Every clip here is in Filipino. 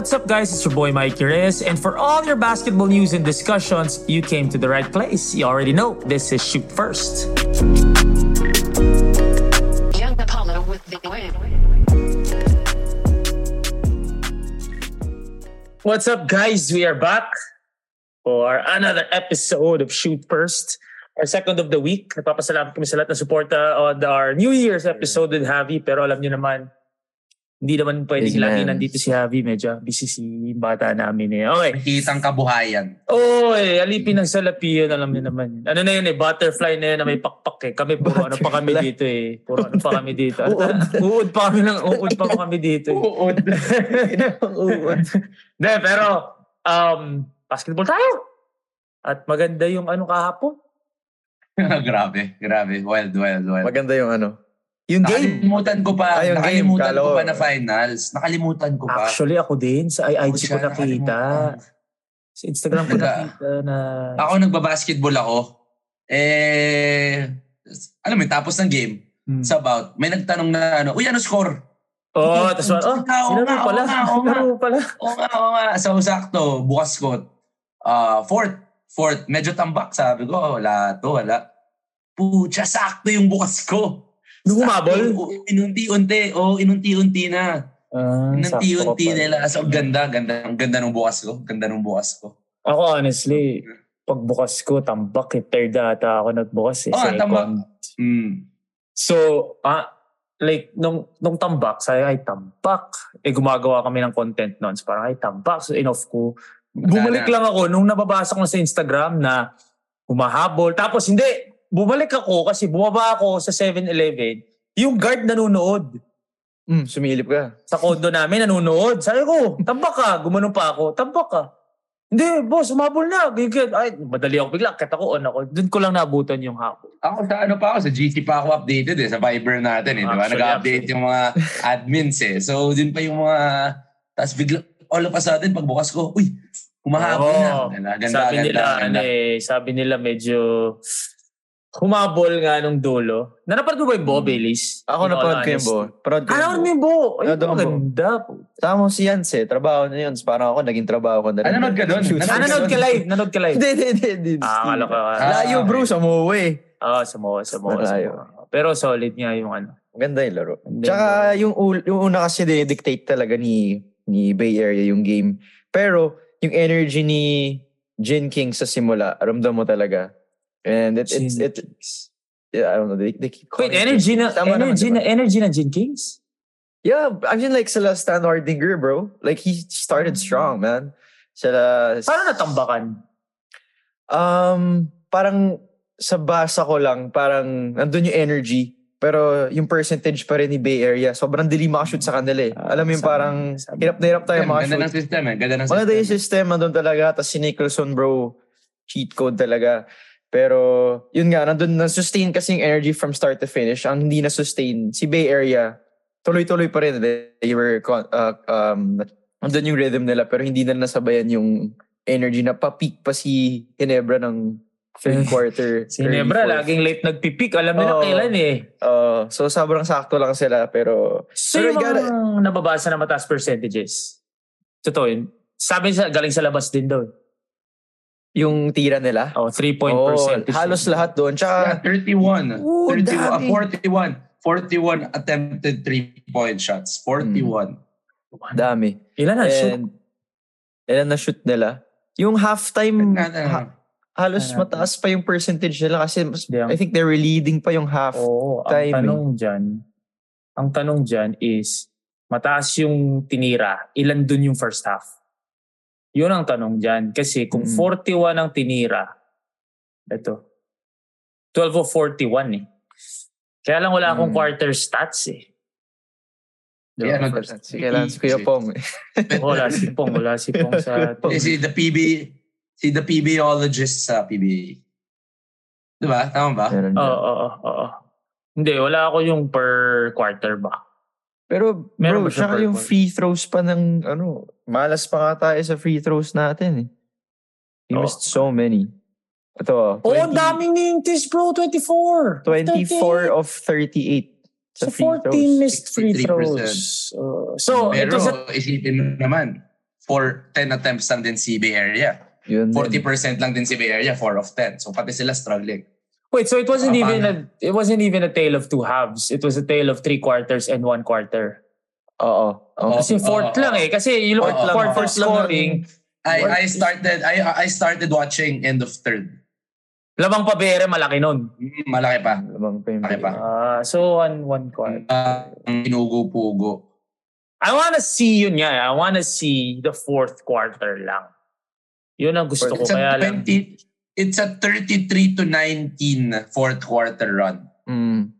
what's up, guys? It's your boy Mike Reyes, and for all your basketball news and discussions, you came to the right place. You already know this is Shoot First. Young Apollo with the win. What's up, guys? We are back for another episode of Shoot First, our second of the week. Nagpapasalamat kami sa lahat na suporta on our New Year's episode with Javi, pero alam niyo naman, hindi naman pwedeng Big lagi nandito si Javi. Medyo busy si bata namin eh. Okay. Kitang kabuhayan. Oo, eh, alipin ng salapi yun, alam niyo naman. Ano na yun eh, butterfly na yun na may pakpak eh. Kami puro ano pa kami dito eh. Puro ano pa kami dito. Ano, uud pa kami ng uud pa kami dito eh. Uod. Uud. Hindi, pero um, basketball tayo. At maganda yung ano kahapon. grabe, grabe. Wild, wild, wild. Maganda yung ano. Yung game. Nakalimutan ko pa. Ah, yung game. nakalimutan Kala ko pa na finals. Nakalimutan ko pa. Actually, ako din. Sa IG ko nakita. Sa Instagram ko nakita na... Ako nagbabasketball ako. Eh, alam mo, tapos ng game, Hmm. sa about, may nagtanong na ano, uy, ano score? Oo, oh, tapos oh, Oo nga, oo sinaro nga, pala. oo nga, oo pala. Oo nga, oo nga. So, sakto, bukas ko. ah fourth, fourth, medyo tambak. Sabi ko, wala to, wala. Pucha, sakto yung bukas ko. Nung humabol? Inunti-unti. Oo, inunti-unti na. Sakto Inunti-unti nila. So, ganda, ganda, ang ganda ng bukas ko. Ganda ng bukas ko. Ako honestly, pagbukas ko, tambak eh. Third ata ako nagbukas eh. Oo, second. tambak. Mm. So, ah, like, nung, nung tambak, sabi, ay, tambak. Eh, gumagawa kami ng content noon. So, parang, ay, tambak. So, enough ko. Bumalik lang ako nung nababasa ko sa Instagram na humahabol. Tapos, hindi. Bumalik ako kasi bumaba ako sa 7-Eleven. Yung guard nanonood. Mm, sumilip ka. Sa kondo namin, nanonood. Sabi ko, tambak ka. Gumanon pa ako, tambak ka. Hindi, boss, umabol na. Ganyan, Ay, madali ako bigla. Kaya ako, on ako. Doon ko lang naabutan yung hapon. Ako sa ano pa ako, sa GC pa ako updated eh, sa Viber natin eh, di ba? Nag-update yung mga admins eh. So, din pa yung mga, tapos bigla, all of a sudden, pagbukas ko, uy, humahabol na. Oo. Ganda, ganda, sabi ganda, nila, ganda. ano eh, sabi nila medyo humabol nga nung dulo. Nanapanood mo ba yung Bo, Baileys? Ako In all napanood ko yung bo. Parod ko Ah, yung bo. yung Bo. Ay, ko yung Bo. maganda. Tama si Yance eh. Trabaho na yun. Parang ako, naging trabaho ko na rin. Ah, nanood ka doon? Ah, Nanood ka live. Nanood ka live. Hindi, hindi, hindi, hindi. Ah, akala ko. Ah, Layo bro, okay. sa Moe. Ah, sa mo, sa mo, sa Malayo. mo. Pero solid nga yung ano. Maganda yung laro. Maganda Tsaka yung, ul- yung una kasi dictate talaga ni ni Bay Area yung game. Pero yung energy ni Jin King sa simula, ramdam mo talaga. And it, it's, it, yeah, I don't know, they, they keep Wait, calling it- energy na, Tama naman, energy diba? na, energy na Jin Kings? Yeah, I mean like sila Stan Hardinger, bro. Like he started strong, man. Sila, Paano natambakan? um, parang sa basa ko lang, parang nandun yung energy. Pero yung percentage pa rin ni Bay Area, sobrang dili makashoot sa kanila eh. Alam mo yung sabi- parang sabi- hirap na hirap tayo Ganda ng makashoot. system eh. Ganda ng system. Maganda yung system, nandun talaga. Tapos si Nicholson, bro, cheat code talaga. Pero yun nga, nandun na-sustain kasi yung energy from start to finish. Ang hindi na-sustain, si Bay Area, tuloy-tuloy pa rin. They were, uh, um, nandun yung rhythm nila pero hindi na nasabayan yung energy na pa-peak pa si Ginebra ng third quarter. Si early Nebra, fourth. laging late nagpipik. Alam nila Oo. kailan eh. Uh, so sobrang sakto lang sila pero So Pero yung mga nababasa na mataas percentages. Totoo yun. Sabi sa galing sa labas din daw. Yung tira nila, Oh, 3 point oh, percentage. halos lahat doon. Yeah, Tsaka, 31. Oo, 31 ah, dami. 41. 41 attempted three-point shots. 41. dami. Ilan na? shoot? Ilan na shoot nila. Yung halftime, ha- halos Ano? mataas pa yung percentage nila kasi ang- I think they were leading pa yung half. Oo, ang timing. tanong dyan, ang tanong dyan is, mataas yung tinira, ilan dun yung first half? Yun ang tanong dyan. Kasi kung Mm. 41 ang tinira, ito, 12 o 41 eh. Kaya lang wala akong Mm. quarter stats eh. Yeah, Diba? no, First- Si, kailangan si Kuya Pong. eh. wala si Pong, wala si Pong sa... Eh, si the PB, si the PBologist sa PBA. Diba? Tama ba? Oo, oo, oo. Hindi, wala ako yung per quarter ba. Pero Meron bro, per yung free throws pa ng ano, malas pa nga tayo sa free throws natin eh. We Oo. missed so many. Ito, oh, Oh, 20 ang daming ninties bro, 24. 24 of 38 So sa free 14 throws. missed free 63%. throws. Uh, so, Pero ito sa... isipin mo naman, for 10 attempts lang din si Bay Area. Yun din. 40% lang din si Bay Area, 4 of 10. So pati sila struggling. Wait, so it wasn't Ah, even a it wasn't even a tale of two halves. It was a tale of three quarters and one quarter. Oo. Oo. Kasi fourth oo, lang eh. Kasi yung Fourth lang, fourth for fourth lang scoring, I I started I I started watching end of third. lamang pa Bere, malaki nun. Mm, Malaki pa. Lamang pa yung Malaki pa. Ah, so one one quarter. Uh, pinugo-pugo. I wanna see yun nga. eh. I wanna see the fourth quarter lang. Yun ang gusto ko. It's a Kaya lang. 20 it's a 33 to 19 fourth quarter run. Mm.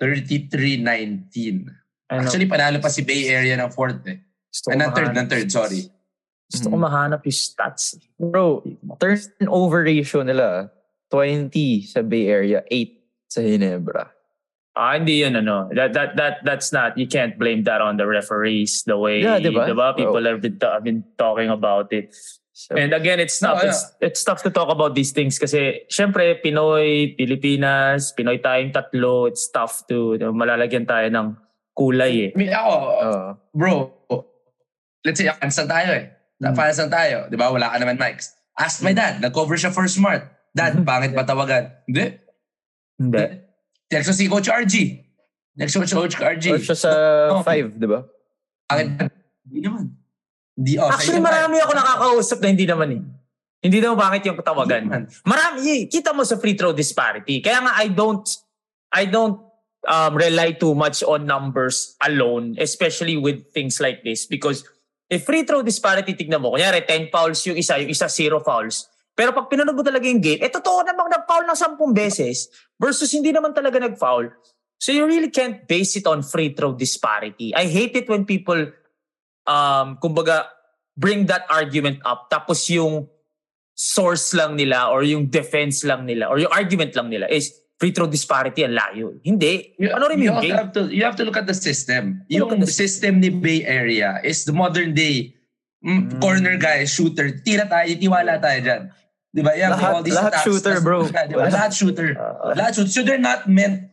33-19. Ano, Actually, panalo pa si Bay Area ng fourth eh. gusto Ay, ng third, ng third, sorry. Gusto ko Mm. mahanap yung stats. Bro, turnover ratio nila, 20 sa Bay Area, 8 sa Ginebra. Ah, hindi yun ano. That that that that's not. You can't blame that on the referees. The way, Yeah, diba? diba? People Oh. have been, have been talking about it. And again, it's tough. No, It's, it's tough to talk about these things kasi syempre Pinoy, Pilipinas, Pinoy tayong tatlo. It's tough to malalagyan tayo ng kulay eh. I mean, ako, Oo. bro, let's say, fans lang tayo eh. Hmm. Fans lang tayo. Di ba? Wala ka naman mics. Ask my dad. Nag-cover siya for smart. Dad, Hmm. pangit ba tawagan? Hindi. Hindi. Text ko si Coach RG. Next ko si Coach RG. Or siya sa Oh. 5, di ba? Pangit ba? Hindi naman. Hindi, oh, Actually, marami ako nakakausap na hindi naman eh. Hindi naman bakit yung tawagan. Marami, eh, kita mo sa free throw disparity. Kaya nga I don't, I don't um, rely too much on numbers alone, especially with things like this. Because if free throw disparity, tignan mo, kunyari 10 fouls yung isa, yung isa 0 fouls. Pero pag pinanood mo talaga yung game, eh totoo namang nag-foul ng 10 beses versus hindi naman talaga nag-foul. So you really can't base it on free throw disparity. I hate it when people, um, kumbaga, bring that argument up tapos yung source lang nila or yung defense lang nila or yung argument lang nila is free throw disparity ang layo. Hindi. You, ano rin you, yung game? have to, you have to look at the system. You Yung the- system ni Bay Area is the modern day mm, Mm. corner guy, shooter. Tira tayo, tiwala tayo dyan. Di ba? You have Lahat- all these lahat attacks. shooter, bro. Di ba? Lahat shooter. Uh, lahat shooter. So they're not meant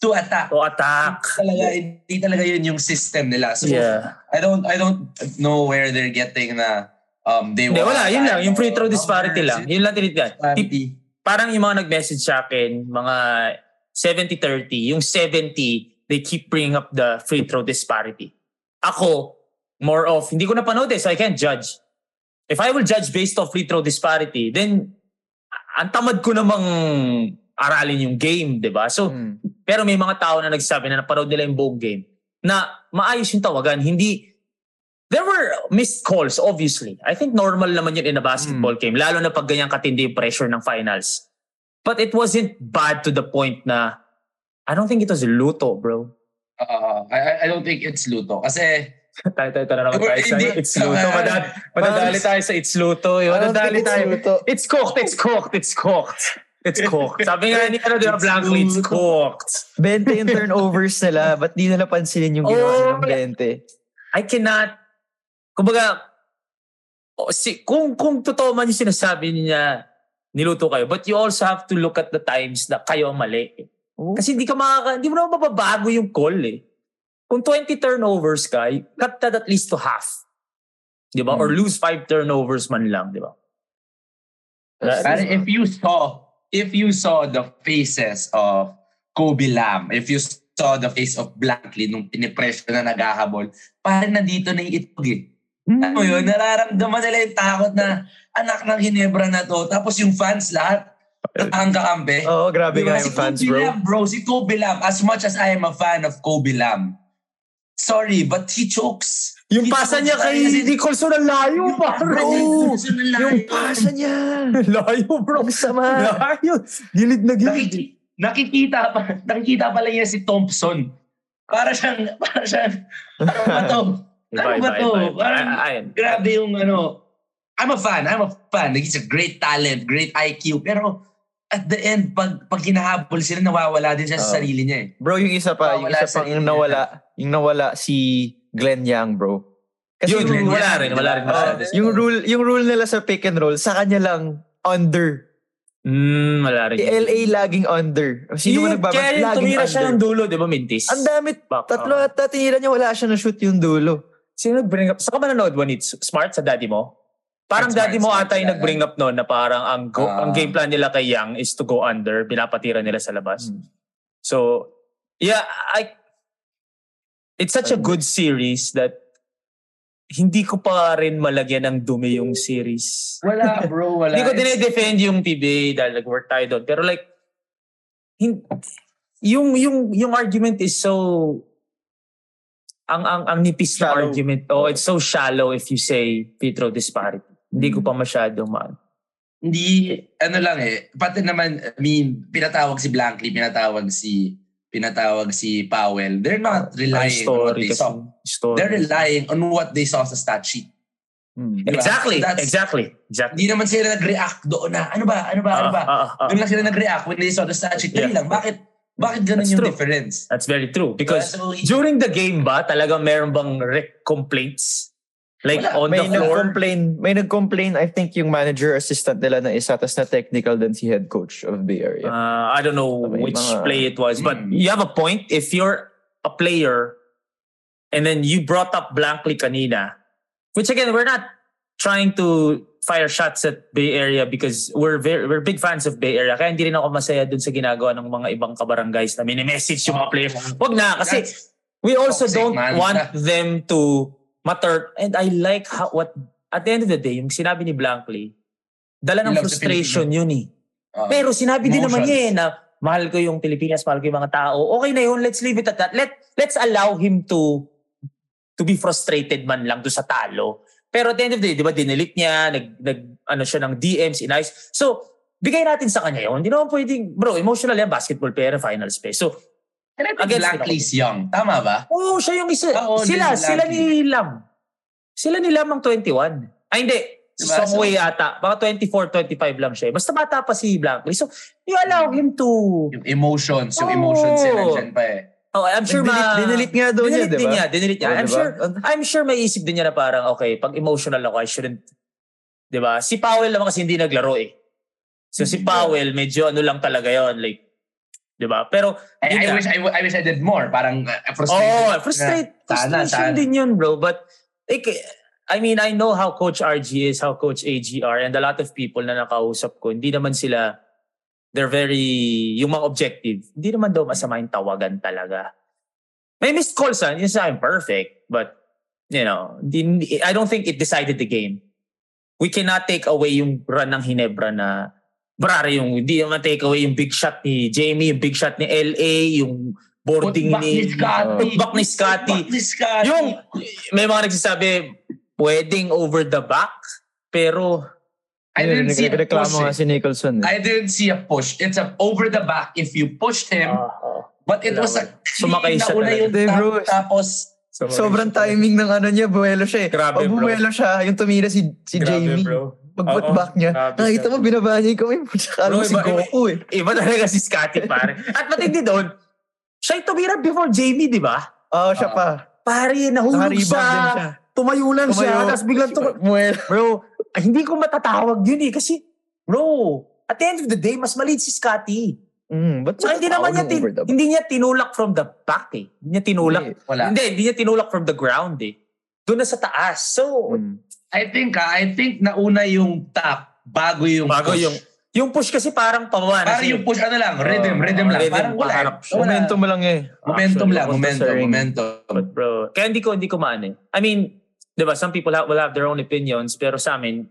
to attack. to attack. Talaga, hindi talaga yun yung system nila. So Yeah. I don't I don't know where they're getting na um they Hindi, wala. Yun lang. Yung free throw disparity lang. Yun lang disparity. Parang yung mga nag-message sa akin, mga 70-30, yung 70, they keep bringing up the free throw disparity. Ako, more of, hindi ko napanood eh, so I can't judge. If I will judge based off free throw disparity, then ang tamad ko namang aralin yung game, di ba? So, Mm. pero may mga tao na nagsabi na napanood nila yung buong game na maayos yung tawagan. Hindi, there were missed calls, obviously. I think normal naman yun in a basketball game, lalo na pag ganyan katindi yung pressure ng finals. But it wasn't bad to the point na, I don't think it was luto, bro. Uh, I, I- don't think it's luto. Kasi tayo, tayo, tayo na naman tayo sa it's luto. Madad, madadali tayo sa it's luto. Madadali tayo. It's cooked, it's cooked, it's cooked. It's cooked. Sabi nga ni ano, di ba, Blankly, it's cooked. 20 yung turnovers nila, ba't di nila pansinin yung ginawa Oh, nilang 20? I cannot, kumbaga, oh, si, kung, kung totoo man yung sinasabi niya, niluto kayo, but you also have to look at the times na kayo ang mali. Kasi hindi ka makaka, hindi mo naman mababago yung call eh. Kung 20 turnovers ka, cut that at least to half. Di ba? Hmm. Or lose 5 turnovers man lang, di ba? Parang if you saw, if you saw the faces of Kobe Lam, if you saw the face of Blackley nung pinipresyo na naghahabol, parang nandito na yung itlog eh. Alam mo yun, nararamdaman nila yung takot na anak ng Ginebra na to. Tapos yung fans lahat, ang kakampi. Oo, grabe Diba? nga Si yung fans, Kobe bro. Lam, bro. Si Kobe Lam, as much as I am a fan of Kobe Lam, sorry, but he chokes. Yung pasa niya kay Nicholson ang layo, layo. Yung pasa niya. layo, bro. Ang sama. Layo. Gilid na gilid. Nakiki- nakikita pa, nakikita pa lang niya si Thompson. Para siyang, para siyang, ano ba to? Ano ba to? Parang, Ayun. grabe yung ano. I'm a fan, I'm a fan. Like, he's a great talent, great IQ. Pero, at the end, pag, pag hinahabol sila, nawawala din siya sa sarili niya eh. Bro, yung isa pa, Oh, yung isa sa pang yung nawala, yung nawala si Glenn Young, bro. Yun, yung, wala rin, wala rin. Oo, masyado. yung rule, yung rule nila sa pick and roll, sa kanya lang under. Mm, wala rin. Si LA laging under. Sino Yung mo nagbabas? Kaya yung Laging tumira siya ng under. dulo, di ba, Mintis? Ang dami, tatlo at tinira niya, wala siya na shoot yung dulo. Sino nag-bring up? Saan ka ba nanood it's smart sa daddy mo? Parang Smart, daddy mo smart, ata yung nag-bring up noon na parang ang, go, Ah. ang game plan nila kay Young is to go under. Pinapatira nila sa labas. Hmm. So, yeah, I it's such a good series that hindi ko pa rin malagyan ng dumi yung series. Wala, bro. Wala. Hindi ko dinedefend yung PBA dahil nag-work tayo doon. Pero like, hin- yung, yung, yung argument is so, ang, ang, ang nipis na Shallow. argument. Oh, it's so shallow if you say Petro disparity. Hindi ko Hmm. pa masyadong ma... Hindi, ano lang eh. Pati naman, I mean, pinatawag si Blankley, pinatawag si pinatawag si Powell. They're not relying on what they saw. Story. They're relying on what they saw sa stat sheet. Hmm. Diba? Exactly. So that's- exactly. Exactly. Hindi naman sila nag-react doon na, ano ba, ano ba, ano ba? Ah, ah, ah. Doon lang sila nag-react when they saw the stat sheet. Yeah. lang, bakit, bakit ganun That's yung true. difference? That's very true. Because So, during the game ba, talagang meron bang rec complaints? Like Wala. on May the floor? nag-complain, may nag-complain, I think yung manager assistant nila na isa, tas na technical din si head coach of Bay Area. Uh, I don't know May which mga- play it was, but Hmm. you have a point. If you're a player and then you brought up blankly kanina, which again, we're not trying to fire shots at Bay Area because we're very, we're big fans of Bay Area. Kaya hindi rin ako masaya dun sa ginagawa ng mga ibang kabarangays na mini-message yung mga players. Wag na, kasi That's- we also toxic, don't man. want them to matter. And I like how, what, at the end of the day, yung sinabi ni Blankley, dala ng frustration yun eh. uh, Pero sinabi din naman Emotions. niya eh na mahal ko yung Pilipinas, mahal ko yung mga tao. Okay na yun, let's leave it at that. Let, let's allow him to to be frustrated man lang do sa talo. Pero at the end of the day, di ba, dinilit niya, nag, nag ano siya ng DMs, inayos. So, bigay natin sa kanya yun. Hindi naman pwedeng, bro, emotional yan, basketball player, finals play. So, and I think against Blankley's young. Tama ba? oh, siya yung isa. Old sila, sila ni Lam. Sila ni Lam ang 21. Ay, hindi. Diba? Songway yata. Baka 24, 25 lang siya. Basta bata pa si Blankley. So, you allow him to Yung emotions, yung Oo. emotions yun, nandyan pa eh. Oh, I'm sure Dinilit, ma... dinilit nga daw niya, Dinilit di ba? niya, dinilit niya. Oh, I'm diba? sure, I'm sure may isip din niya na parang, okay, pag emotional ako, I shouldn't, di ba? Si Powell naman kasi hindi naglaro eh. So si Powell, medyo ano lang talaga yon like, di ba? Pero, I, I wish I, I wish I did more. Parang uh, frustrated. oh, frustrate, Sana, frustration sana. din yun, bro. But, like, I mean, I know how Coach RG is, how Coach AG are, and a lot of people na nakausap ko, hindi naman sila, they're very, yung mga objective, hindi naman daw masama yung tawagan talaga. May missed calls, ah. Yun sa akin, perfect. But, you know, I don't think it decided the game. We cannot take away yung run ng Hinebra na Brare yung, hindi naman take away yung big shot ni Jamie, yung big shot ni LA, yung boarding Putback ni... Putback ni Scotty. Putback ni Scotty. Yung, may mga nagsasabi, pwedeng over the back, pero I didn't see a push. nga eh. si Nicholson. eh. I didn't see a push. It's a over the back if you pushed him, but it was a Sumakay siya talaga. yung tap- bro. tapos Sobrang timing ng ano niya, buwelo siya eh. Grabe, Pag bro. bumuelo siya, yung tumira si, si Jamie. Pag Oo, putback niya, nakita siya. mo, binaba niya yung kamay mo. Tsaka Bro, si iba- Goku eh. Iba talaga si Scotty, pare. At matindi doon, siya yung tumira before Jamie, di ba? Oo, siya Ah. pa. Pare, nahulog siya. siya. Tumayo lang siya. Tumayo. Tapos biglang tum- Buwelo. Bro, ah, hindi ko matatawag yun eh. Kasi, bro, at the end of the day, mas maliit si Scotty. Mm, ba't So, hindi naman niya, tin- back? hindi niya tinulak from the back eh. Hindi niya tinulak. Hindi. wala. Hindi, hindi niya tinulak from the ground eh. Doon na sa taas. So, Mm. I think ah, I think nauna yung tap bago yung bago push. yung, yung push kasi parang pababa na Parang yung push ano lang, rhythm, Oo, rhythm lang. rhythm, Parang wala. eh. siya. Wala. Momentum mo lang eh. Momentum Actually, lang, momentum, momentum. But bro, kaya hindi ko, hindi ko maano eh. I mean, di ba, some people have, will have their own opinions, pero sa amin,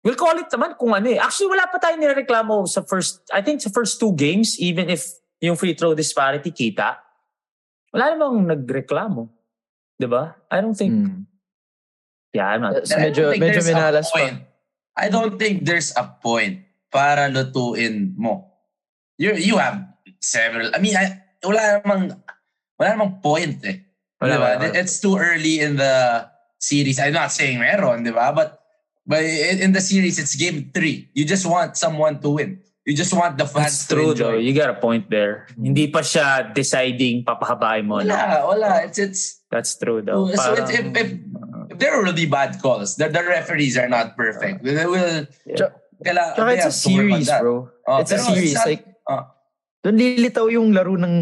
we'll call it naman kung ano eh. Actually, wala pa tayo nireklamo sa first, I think sa first two games, even if yung free throw disparity kita, wala namang nagreklamo. Di ba? I don't think, Mm. Yeah, I'm not. So, I don't medyo, think medyo there's a minalas pa. point. I don't think there's a point para lutuin mo. You you have several. I mean, I, wala namang wala namang point eh. Wala, Diba? wala, wala. It's too early in the series. I'm not saying meron, di ba? But but in the series, it's game three. You just want someone to win. You just want the fans That's true to though. enjoy. You got a point there. Hindi pa siya deciding papahabain mo. no? Wala, wala. It's it's That's true though. so Parang- if if there are really bad calls, the, the referees are not perfect. They will. Tsaka- Kaila, Tsaka it's a series, bro. Oh, it's a series. not- like, oh. doon lilitaw yung laro ng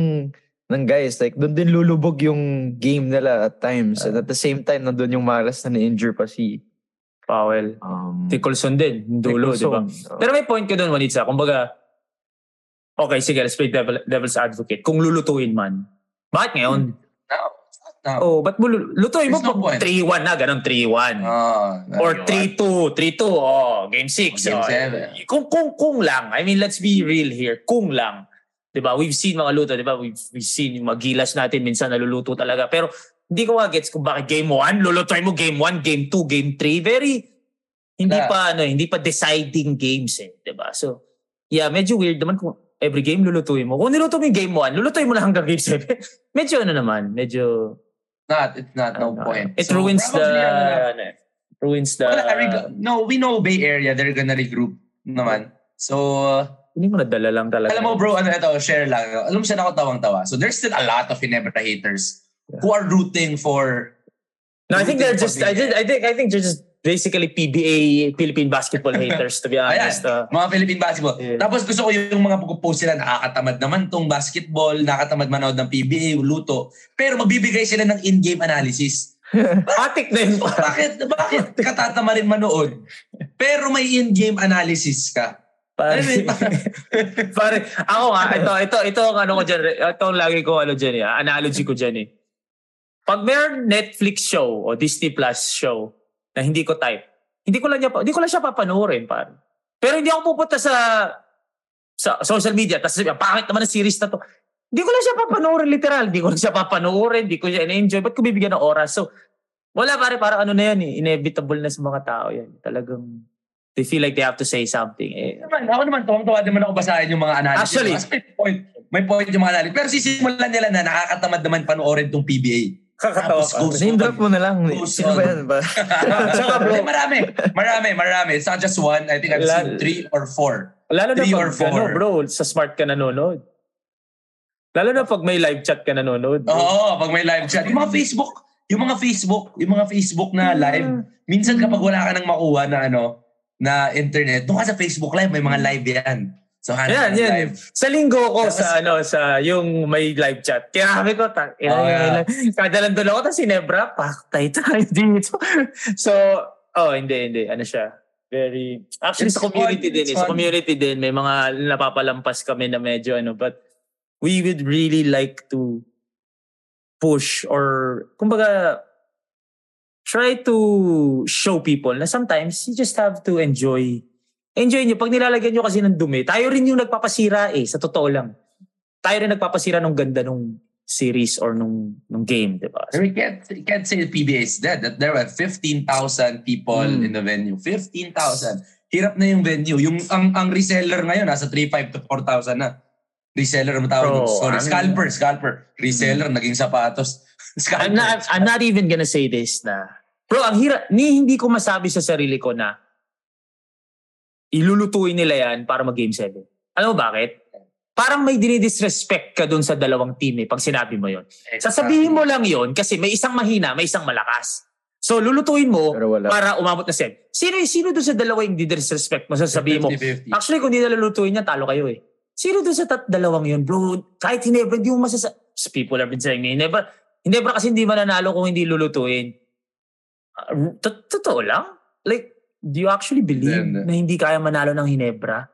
ng guys. Like, doon din lulubog yung game nila at times. And at the same time, nandun yung malas na na-injure pa si Powell. um, Nicholson din, dulo, di ba? Oh. Pero may point ko doon, Wanitza. Kumbaga, okay, sige, let's play devil, devil's advocate. Kung lulutuin man, bakit ngayon? No, now. Oh, ba't mo lutuin mo no pag point. 3-1 na, ganun 3-1. Ah, Or 3-2, 3-2, oh, game 6. Game oh, seven. Kung, kung, kung lang, I mean, let's be real here, kung lang. 'Di ba? We've seen mga luto, 'di ba? We've, we've seen yung mga gilas natin minsan naluluto talaga. Pero hindi ko gets kung bakit game 1, lulutuin mo game 1, game 2, game 3. Very hindi Yeah. pa ano, hindi pa deciding games eh, 'di ba? So, yeah, medyo weird naman kung every game lulutuin mo. Kung niluto mo yung game 1, lulutuin mo na hanggang game 7. medyo ano naman, medyo Not, it's not, no ano, point. It So, ruins the probably, ano eh, ruins the I reg- no, we know Bay Area, they're gonna regroup naman. So, uh, hindi mo nadala lang talaga. alam mo bro, ano ito, share lang. Alam mo saan ako tawang-tawa. So, there's still a lot of Ginebra haters who are rooting for No, I think they're just I did I think I think they're just basically PBA Philippine basketball haters to be Ayan, honest. Uh, mga Philippine basketball. Yeah. Tapos gusto ko yung mga pag-post sila, nakakatamad naman tong basketball, nakakatamad manood ng PBA, luto. Pero magbibigay sila ng in-game analysis. Atik na yun. Bakit, bakit katatama rin manood? Pero may in-game analysis ka. Pare, pare, ako nga, ito, ito, ito ang ano ko dyan, ito ang lagi ko ano dyan eh, analogy ko dyan eh. Pag mayroon Netflix show o Disney Plus show na hindi ko type, hindi ko lang niya, hindi ko lang siya papanoorin, pare. Pero hindi ako pupunta sa sa social media, tapos sabi, pangit naman ang series na to. Hindi ko lang siya papanoorin literal, hindi ko lang siya papanoorin, hindi ko siya in-enjoy, ba't ko bibigyan ng oras? So, wala pare, parang ano na yan eh, inevitable na sa mga tao yan. Talagang, they feel like they have to say something. Eh, naman, ako naman, tuwang-tuwa naman ako basahin yung mga analysis. Actually. May point. May point yung mga analysis. Pero sisimulan nila na nakakatamad naman panoorin tong PBA. Kakatawa ka. Name drop mo na lang. Sino ba yan ba? Tsaka, bro. Marami. Marami, marami. It's not just one. I think I've seen three or four. Lalo na Three pag, or four. ano, bro, sa smart ka nanonood. Lalo na pag may live chat ka nanonood. bro. Oo, pag may live chat. Yung mga Facebook, yung mga Facebook, yung mga Facebook na live, minsan kapag wala ka nang makuha na ano, na internet, doon ka sa Facebook live, may mga live yan. So, Yan, yan. live. Sa linggo ko Tapos- sa ano sa yung may live chat. Kaya sabi ko, ta, ina, Oh, yeah. kada lang doon ako, tapos si Nebra, paktay tayo dito. so, oh, hindi, hindi. Ano siya? Very, actually It's sa community fun, din, eh. sa community din, may mga napapalampas kami na medyo ano, but we would really like to push or, kumbaga, try to show people na sometimes you just have to enjoy enjoy nyo. Pag nilalagyan nyo kasi ng dumi, tayo rin yung nagpapasira eh, sa totoo lang. Tayo rin nagpapasira nung ganda nung series or nung, nung game, di ba? So, We can't, we can't say the PBA is dead. That there were 15,000 people Hmm. in the venue. 15,000. Hirap na yung venue. Yung ang ang reseller ngayon nasa 3,500 to 4,000 na. Reseller mo tawag. Bro. Sorry, ang- scalper, scalper. Reseller naging sapatos. scalper. I'm not, I'm not even gonna say this na, bro, ang hirap, ni hindi ko masabi sa sarili ko na ilulutuin nila yan para mag-game 7. Alam mo bakit? Parang may dinidisrespect ka dun sa dalawang team eh, pag sinabi mo yon. Sasabihin mo lang yon kasi may isang mahina, may isang malakas. So lulutuin mo para umabot na 7. Sino, sino doon sa dalawa yung disrespect mo? Sasabihin mo, 50-50. Actually, kung di nalulutuin niya, talo kayo eh. Sino doon sa tat dalawang yun, bro? Kahit Hinebra, hindi mo masasa... People have been saying, Hinebra, Hinebra kasi hindi mananalo kung hindi lulutuin. Uh, tot- Totoo lang? Like, do you actually believe Hindi. na hindi kaya manalo ng Hinebra?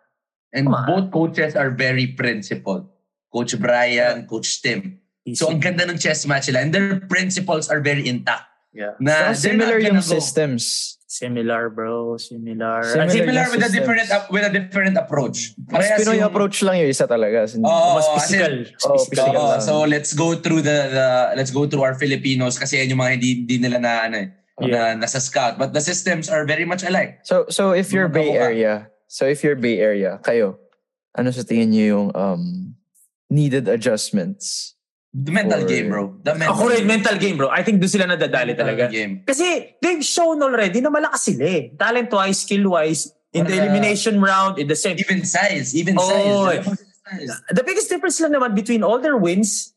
And Come on. both coaches are very principled. Coach Brian, Coach Tim. So ang ganda ng chess match nila. And their principles are very intact. Yeah. Na So, similar yung go- systems. Similar, bro. Similar. Similar Similar with a systems. different with a different approach. Mas Parehas Pinoy yung- approach lang yung isa talaga. Oo, mas as in- physical. Oh, physical. physical. Lang. so let's go through the, the let's go through our Filipinos kasi yan yung mga hindi, hindi nila na ano eh, Yeah. na nasa scout but the systems are very much alike. So so if you're Mga Bay. Area, so if you're Bay Area, kayo, ano sa tingin niyo yung um needed adjustments? The mental Or- game, bro. The mental Ako rin, mental game, bro. I think doon sila nadadali Mental talaga. game. Kasi they've shown already na malakas sila eh. Talent-wise, skill-wise, in the elimination round, in the same. Even size, even Oh, size. eh. The biggest difference lang naman between all their wins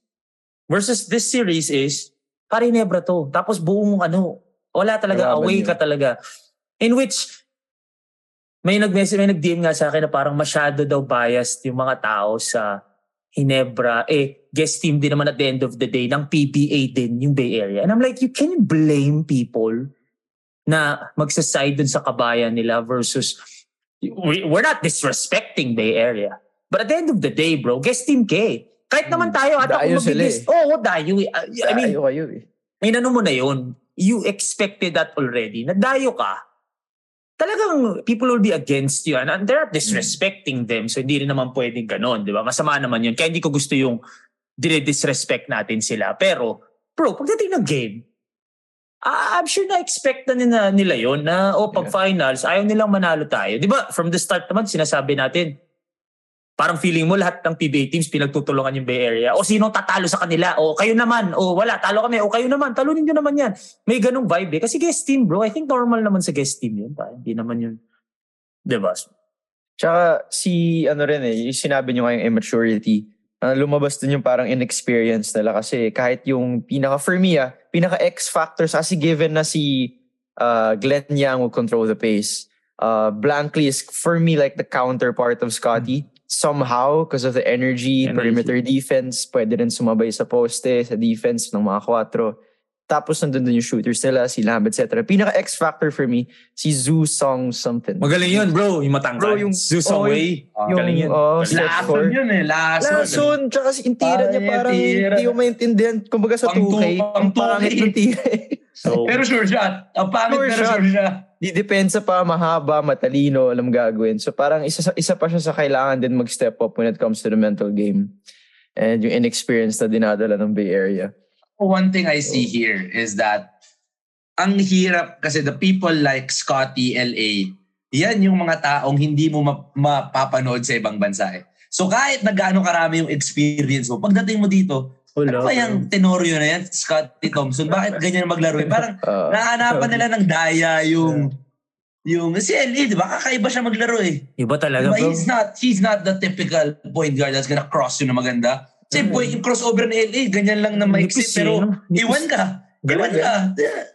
versus this series is pare Nebra to. Tapos buong ano, wala talaga, Kalaban away yun. ka talaga. In which, may nag-message, may nag-DM nga sa akin na parang masyado daw biased yung mga tao sa Hinebra, eh, guest team din naman at the end of the day ng PBA din yung Bay Area. And I'm like, you can blame people na magsaside dun sa kabayan nila versus we, we're not disrespecting Bay Area. But at the end of the day, bro, guest team ka eh. Kahit naman tayo, at Dayo ako sila mag-guest. Oo, dayo eh. I mean, Ayaw kayo eh. inano mo na yun. You expected that already. Nadayo ka. Talagang people will be against you. And they're not disrespecting them. So hindi rin naman pwedeng ganon. Di ba? Masama naman yun. Kaya hindi ko gusto yung dire-disrespect natin sila. Pero, bro, pagdating ng game, ah, I'm sure na-expect na nila, nila yun na, oh, pag Yeah. finals, ayaw nilang manalo tayo. Di ba? From the start naman, sinasabi natin, parang feeling mo lahat ng PBA teams pinagtutulungan yung Bay Area. O sino tatalo sa kanila? O kayo naman. O wala, talo kami. O kayo naman. Talunin nyo naman yan. May ganong vibe eh. Kasi guest team bro. I think normal naman sa guest team yun. Pa. Hindi naman yun. Diba? Tsaka si ano rin eh, yung sinabi nyo ngayong immaturity, ah, lumabas din yung parang inexperience nila kasi kahit yung pinaka, for me ah, pinaka X factors kasi given na si uh, Glenn Yang will control the pace. Uh, Blankley is for me like the counterpart of Scotty. Somehow, because of the energy, Energy. perimeter defense, pwede rin sumabay sa poste, sa defense ng mga kwatro. Tapos nandun din yung shooters nila, si Lamb, etc. Pinaka X factor for me, si Zhu Song something. Magaling yun bro. Yung matangkad. Bro, yung- Susong oh, Wei. yung- Galing yun. oh, Lason yun eh. Lason. Lason, tsaka si yung tira niya Parang yung parang tira. hindi ko maintindihan. Kumbaga sa Pang 2K, two- pang ang pangit 2K. ng tira. eh. So, Pero sure shot. Ang pangit Sure pero shot. sure shot. Di depensa pa, mahaba, matalino, alam gagawin. So parang isa, sa- isa pa siya sa kailangan din mag-step up when it comes to the mental game. And yung inexperience na dinadala ng Bay Area. One thing I see here is that ang hirap kasi the people like Scotty LA, yan yung mga taong hindi mo ma- mapapanood sa ibang bansa eh. So kahit na gaano karami yung experience mo, pagdating mo dito. Ano ba yung tenorio na yan, Scotty Thompson? Bakit ganyan maglaro? eh? Parang Uh, nahanapan nila ng daya yung yung si LA, di ba? Kakaiba siya maglaro eh. Iba talaga Diba? bro. He's not he's not the typical point guard that's gonna cross you na maganda. Kasi point yung crossover ni LA, ganyan lang na maiksi eh, pero? Nipis. iwan ka. Iwan ka.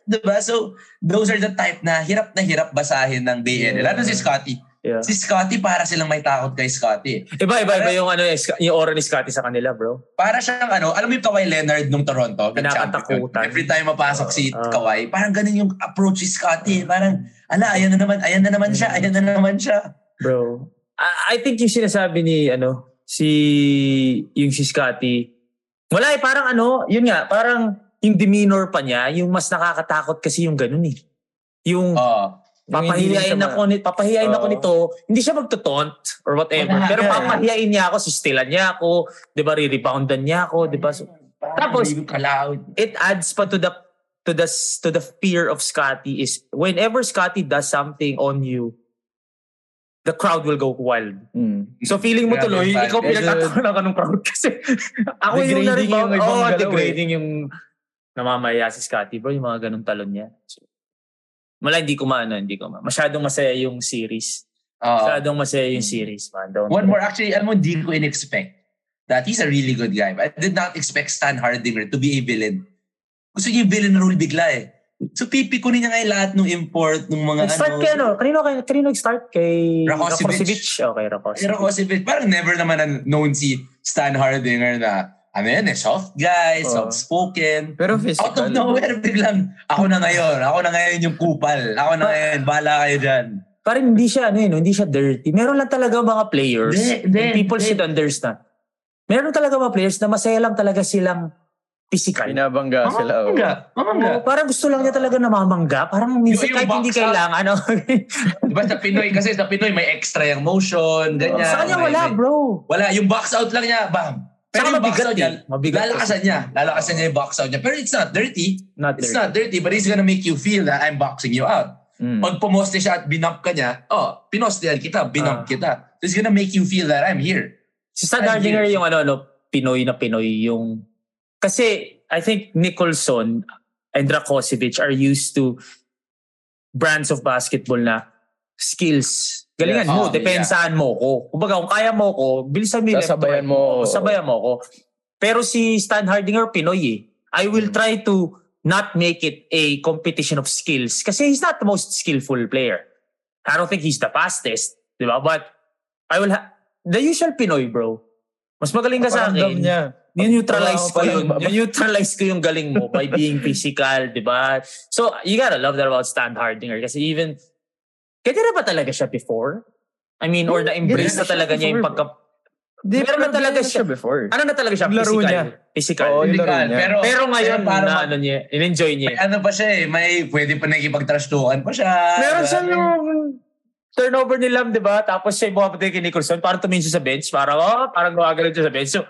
Diba? So, those are the type na hirap na hirap basahin ng Bay Area. Lalo si Scotty. Yeah. Si Scotty para silang may takot kay Scotty. Iba, iba, iba yung, ano, yung aura ni Scotty sa kanila bro. Para siyang ano, alam mo yung Kawhi Leonard nung Toronto? nag-champion. Kinakatakutan. Every time mapasok si Ah. Kawhi, parang ganun yung approach si Scotty. Parang, ala, ayan na naman, ayan na naman siya, ayan na naman siya. Bro. I, I think yung sinasabi ni, ano, si, yung si Scotty, wala eh, parang ano, yun nga, parang yung demeanor pa niya, yung mas nakakatakot kasi yung ganun eh. Yung Oh. Papahiyain ako, ni, papahiyain ako Oo. nito, hindi siya magtotont or whatever, Wala pero papahiyain niya ako, sistilan niya ako, di ba, re-reboundan niya ako, di ba? So, Tapos- it adds pa to the to the to the fear of Scotty is whenever Scotty does something on you, the crowd will go wild. mm. So feeling mo Grabe tuloy, yung ikaw fan. pinagtatawanan ka ng crowd kasi ako yung na-rebound. yung eh. degrading yung namamaya si Scotty bro, yung mga ganun talon niya. So, wala, hindi ko maano, hindi ko ma. Masyadong masaya yung series. Oo. Masyadong masaya yung series, man. Don't, One more, actually, alam mo, hindi ko in-expect that he's a really good guy. I did not expect Stan Hardinger to be a villain. Gusto niya yung villain role bigla eh. So pipikunin niya ngayon lahat ng import, ng mga Nag-start ano. kay ano? Kanino, kanino, kanino nag-start? Kay Rakocevic. Rakocevic. Okay, Rakocevic. Pero kasi parang never naman na known si Stan Hardinger na ano yan eh, soft guy, Oo. soft-spoken. Pero Out physical. of nowhere, biglang, ako na ngayon, ako na ngayon yung kupal, ako na ngayon, bala kayo dyan. Parang hindi siya, ano yun, hindi siya dirty. Meron lang talaga mga players. Hindi, and people hindi. should understand. Meron talaga mga players na masaya lang talaga silang physical. Binabangga sila. oh. Mamangga, mamangga. Oo, parang gusto lang niya talaga na mamangga. Parang minsan kahit hindi out. kailangan. Ano. Diba sa Pinoy, kasi sa Pinoy may extra yung motion, ganyan. sa kanya wala, may- bro. Wala, yung box out lang niya, bam. Pero Saka mabigat eh. Mabigat lalakasan niya. Lalakasan niya yung box out niya. Pero it's not dirty. Not It's dirty. not dirty, but it's gonna make you feel that I'm boxing you out. Mm. Pag pumoste siya at binump ka niya, oh, pinostehan kita, binump Ah. kita. So it's gonna make you feel that I'm here. Si Ay, Hardinger yung ano, ano, Pinoy na Pinoy. Yung... Kasi I think Nicholson and Drakosevic are used to brands of basketball na skills. Galingan Yes. mo, Oh, depensahan mo ko. Kumbaga, kung kaya mo ko, bilisan mo left Sasabayan mo. Oo, Sabayan mo ko. Pero si Stan Hardinger, Pinoy eh. I will try to not make it a competition of skills kasi he's not the most skillful player. I don't think he's the fastest, di ba? But I will ha- the usual Pinoy, bro. Mas magaling ka sa akin. niya. Ni-neutralize ko ko yun. Ni-neutralize ko yung galing mo by being physical, di ba? So, you gotta love that about Stan Hardinger kasi even, kaya na ba talaga siya before? I mean, or na-embrace na siya talaga niya yung pagka... Di, Meron na pero talaga ganyan siya. before. Ano na talaga siya? Laro Physical. niya. Physical. Oo, yung laro Physical, niya. Pero, Pero ngayon, pero parang na ano niya, in-enjoy niya. May ano pa siya eh, may pwede pa nakipag-trash-talkan pa siya. Meron siya yung turnover ni Lam, di ba? Tapos siya yung bumabati kay Nicholson, parang tumingin siya sa bench, parang, oh, parang gumagalaw siya sa bench. So,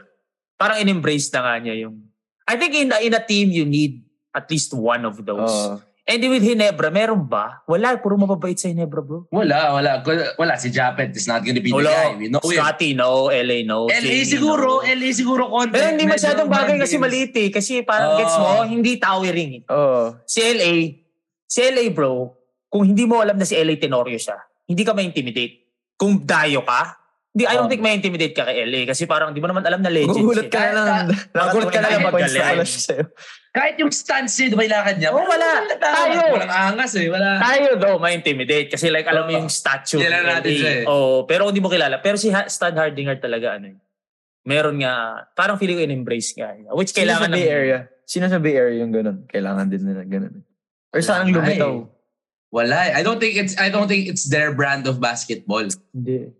parang in-embrace na nga niya yung... I think in, in a team, you need at least one of those. Oo. And with Hinebra, meron ba? Wala, puro mababait sa Hinebra, bro. Wala, wala. Wala, si Japet is not gonna be the guy. We know him. Scotty, no. LA, no. LA Jamie, siguro, no. LA siguro konti. Pero hindi masyadong bagay kasi maliit eh. Kasi parang Oo. gets mo, hindi towering eh. Oo. Si LA, si LA bro, kung hindi mo alam na si LA Tenorio siya, hindi ka ma-intimidate. Kung dayo ka, hindi, I don't Oh. think ma-intimidate ka kay LA kasi parang di mo naman alam na legend Magugulat siya. ka na lang. Magugulat ka na lang siya sa'yo. Kahit yung stance niya, di yung lakad niya? Oh, wala. Tayo. Walang angas eh. Wala. Tayo daw ma-intimidate kasi like alam mo yung statue. Kilala natin siya eh. Oo, pero hindi mo kilala. Pero si Stan Hardinger talaga ano eh. Meron nga, parang feeling ko in-embrace nga. Which Sino kailangan sa Bay Area? Sino sa Bay Area yung ganun? Kailangan din nila ganun. Or saan ang lumitaw? eh. Wala eh. I don't think it's I don't think it's their brand of basketball. Hindi.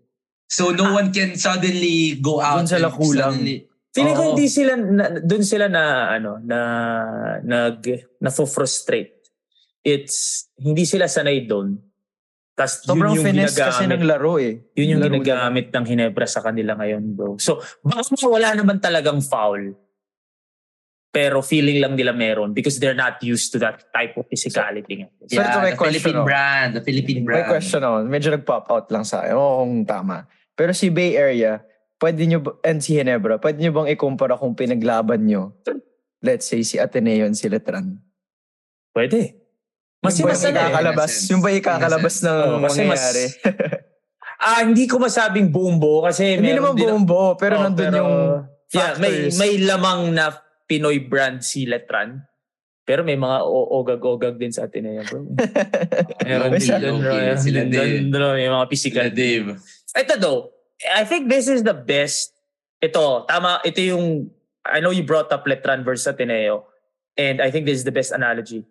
So no one can suddenly go out Doon sila kulang. suddenly- Feeling ko hindi sila na, doon sila na ano na nag na frustrate. It's hindi sila sanay doon. Tas yun Sobrang yung finesse kasi ng laro eh. Yun yung laro ginagamit ng Hinebra sa kanila ngayon, bro. So, baka wala naman talagang foul. Pero feeling lang nila meron because they're not used to that type of physicality. So, ito Yeah, may the question Philippine brand, the Philippine May brand. question ako. Medyo nag-pop out lang sa akin. Oo, kung tama. Pero si Bay Area, pwede nyo, ba- and si Ginebra, pwede nyo bang ikumpara kung pinaglaban nyo? Let's say si Ateneo and si Letran. Pwede. Mas yung ba eh. ikakalabas, yung ba ikakalabas ng mas- mangyayari? Ah, hindi ko masabing buong buo kasi Hindi meron naman din- buong buo, pero Oo, nandun pero- yung Yeah, may factors. may lamang na Pinoy brand si Letran. Pero may mga o- ogag-ogag din sa Ateneo, bro. Meron din sila doon, may mga physical. Sila Dave. Ito though, I think this is the best. Ito, tama, ito yung, I know you brought up Letran versus Ateneo. And I think this is the best analogy.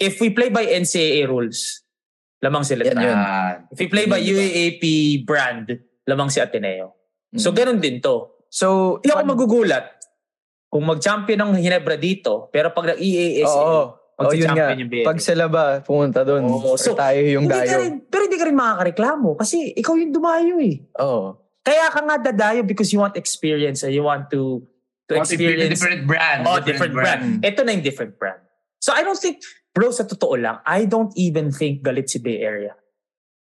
If we play by NCAA rules, lamang si Letran. Yan. Ah, If we play by? UAAP brand, lamang si Ateneo. So, Mm. ganun din to. So, Hindi ako magugulat kung mag-champion ng Hinebra dito, pero pag nag-EASA, Oo. Oh, yun nga. mag-champion yung BNA. Pag sila ba pumunta doon, Oo. or So, tayo yung hindi ka dayo. rin, pero hindi ka rin makakareklamo kasi ikaw yung dumayo eh. Oo. Kaya ka nga dadayo because you want experience and you want to to want experience different brand. oh, different, brand. Ito na yung different brand. So I don't think, bro, sa totoo lang, I don't even think galit si Bay Area.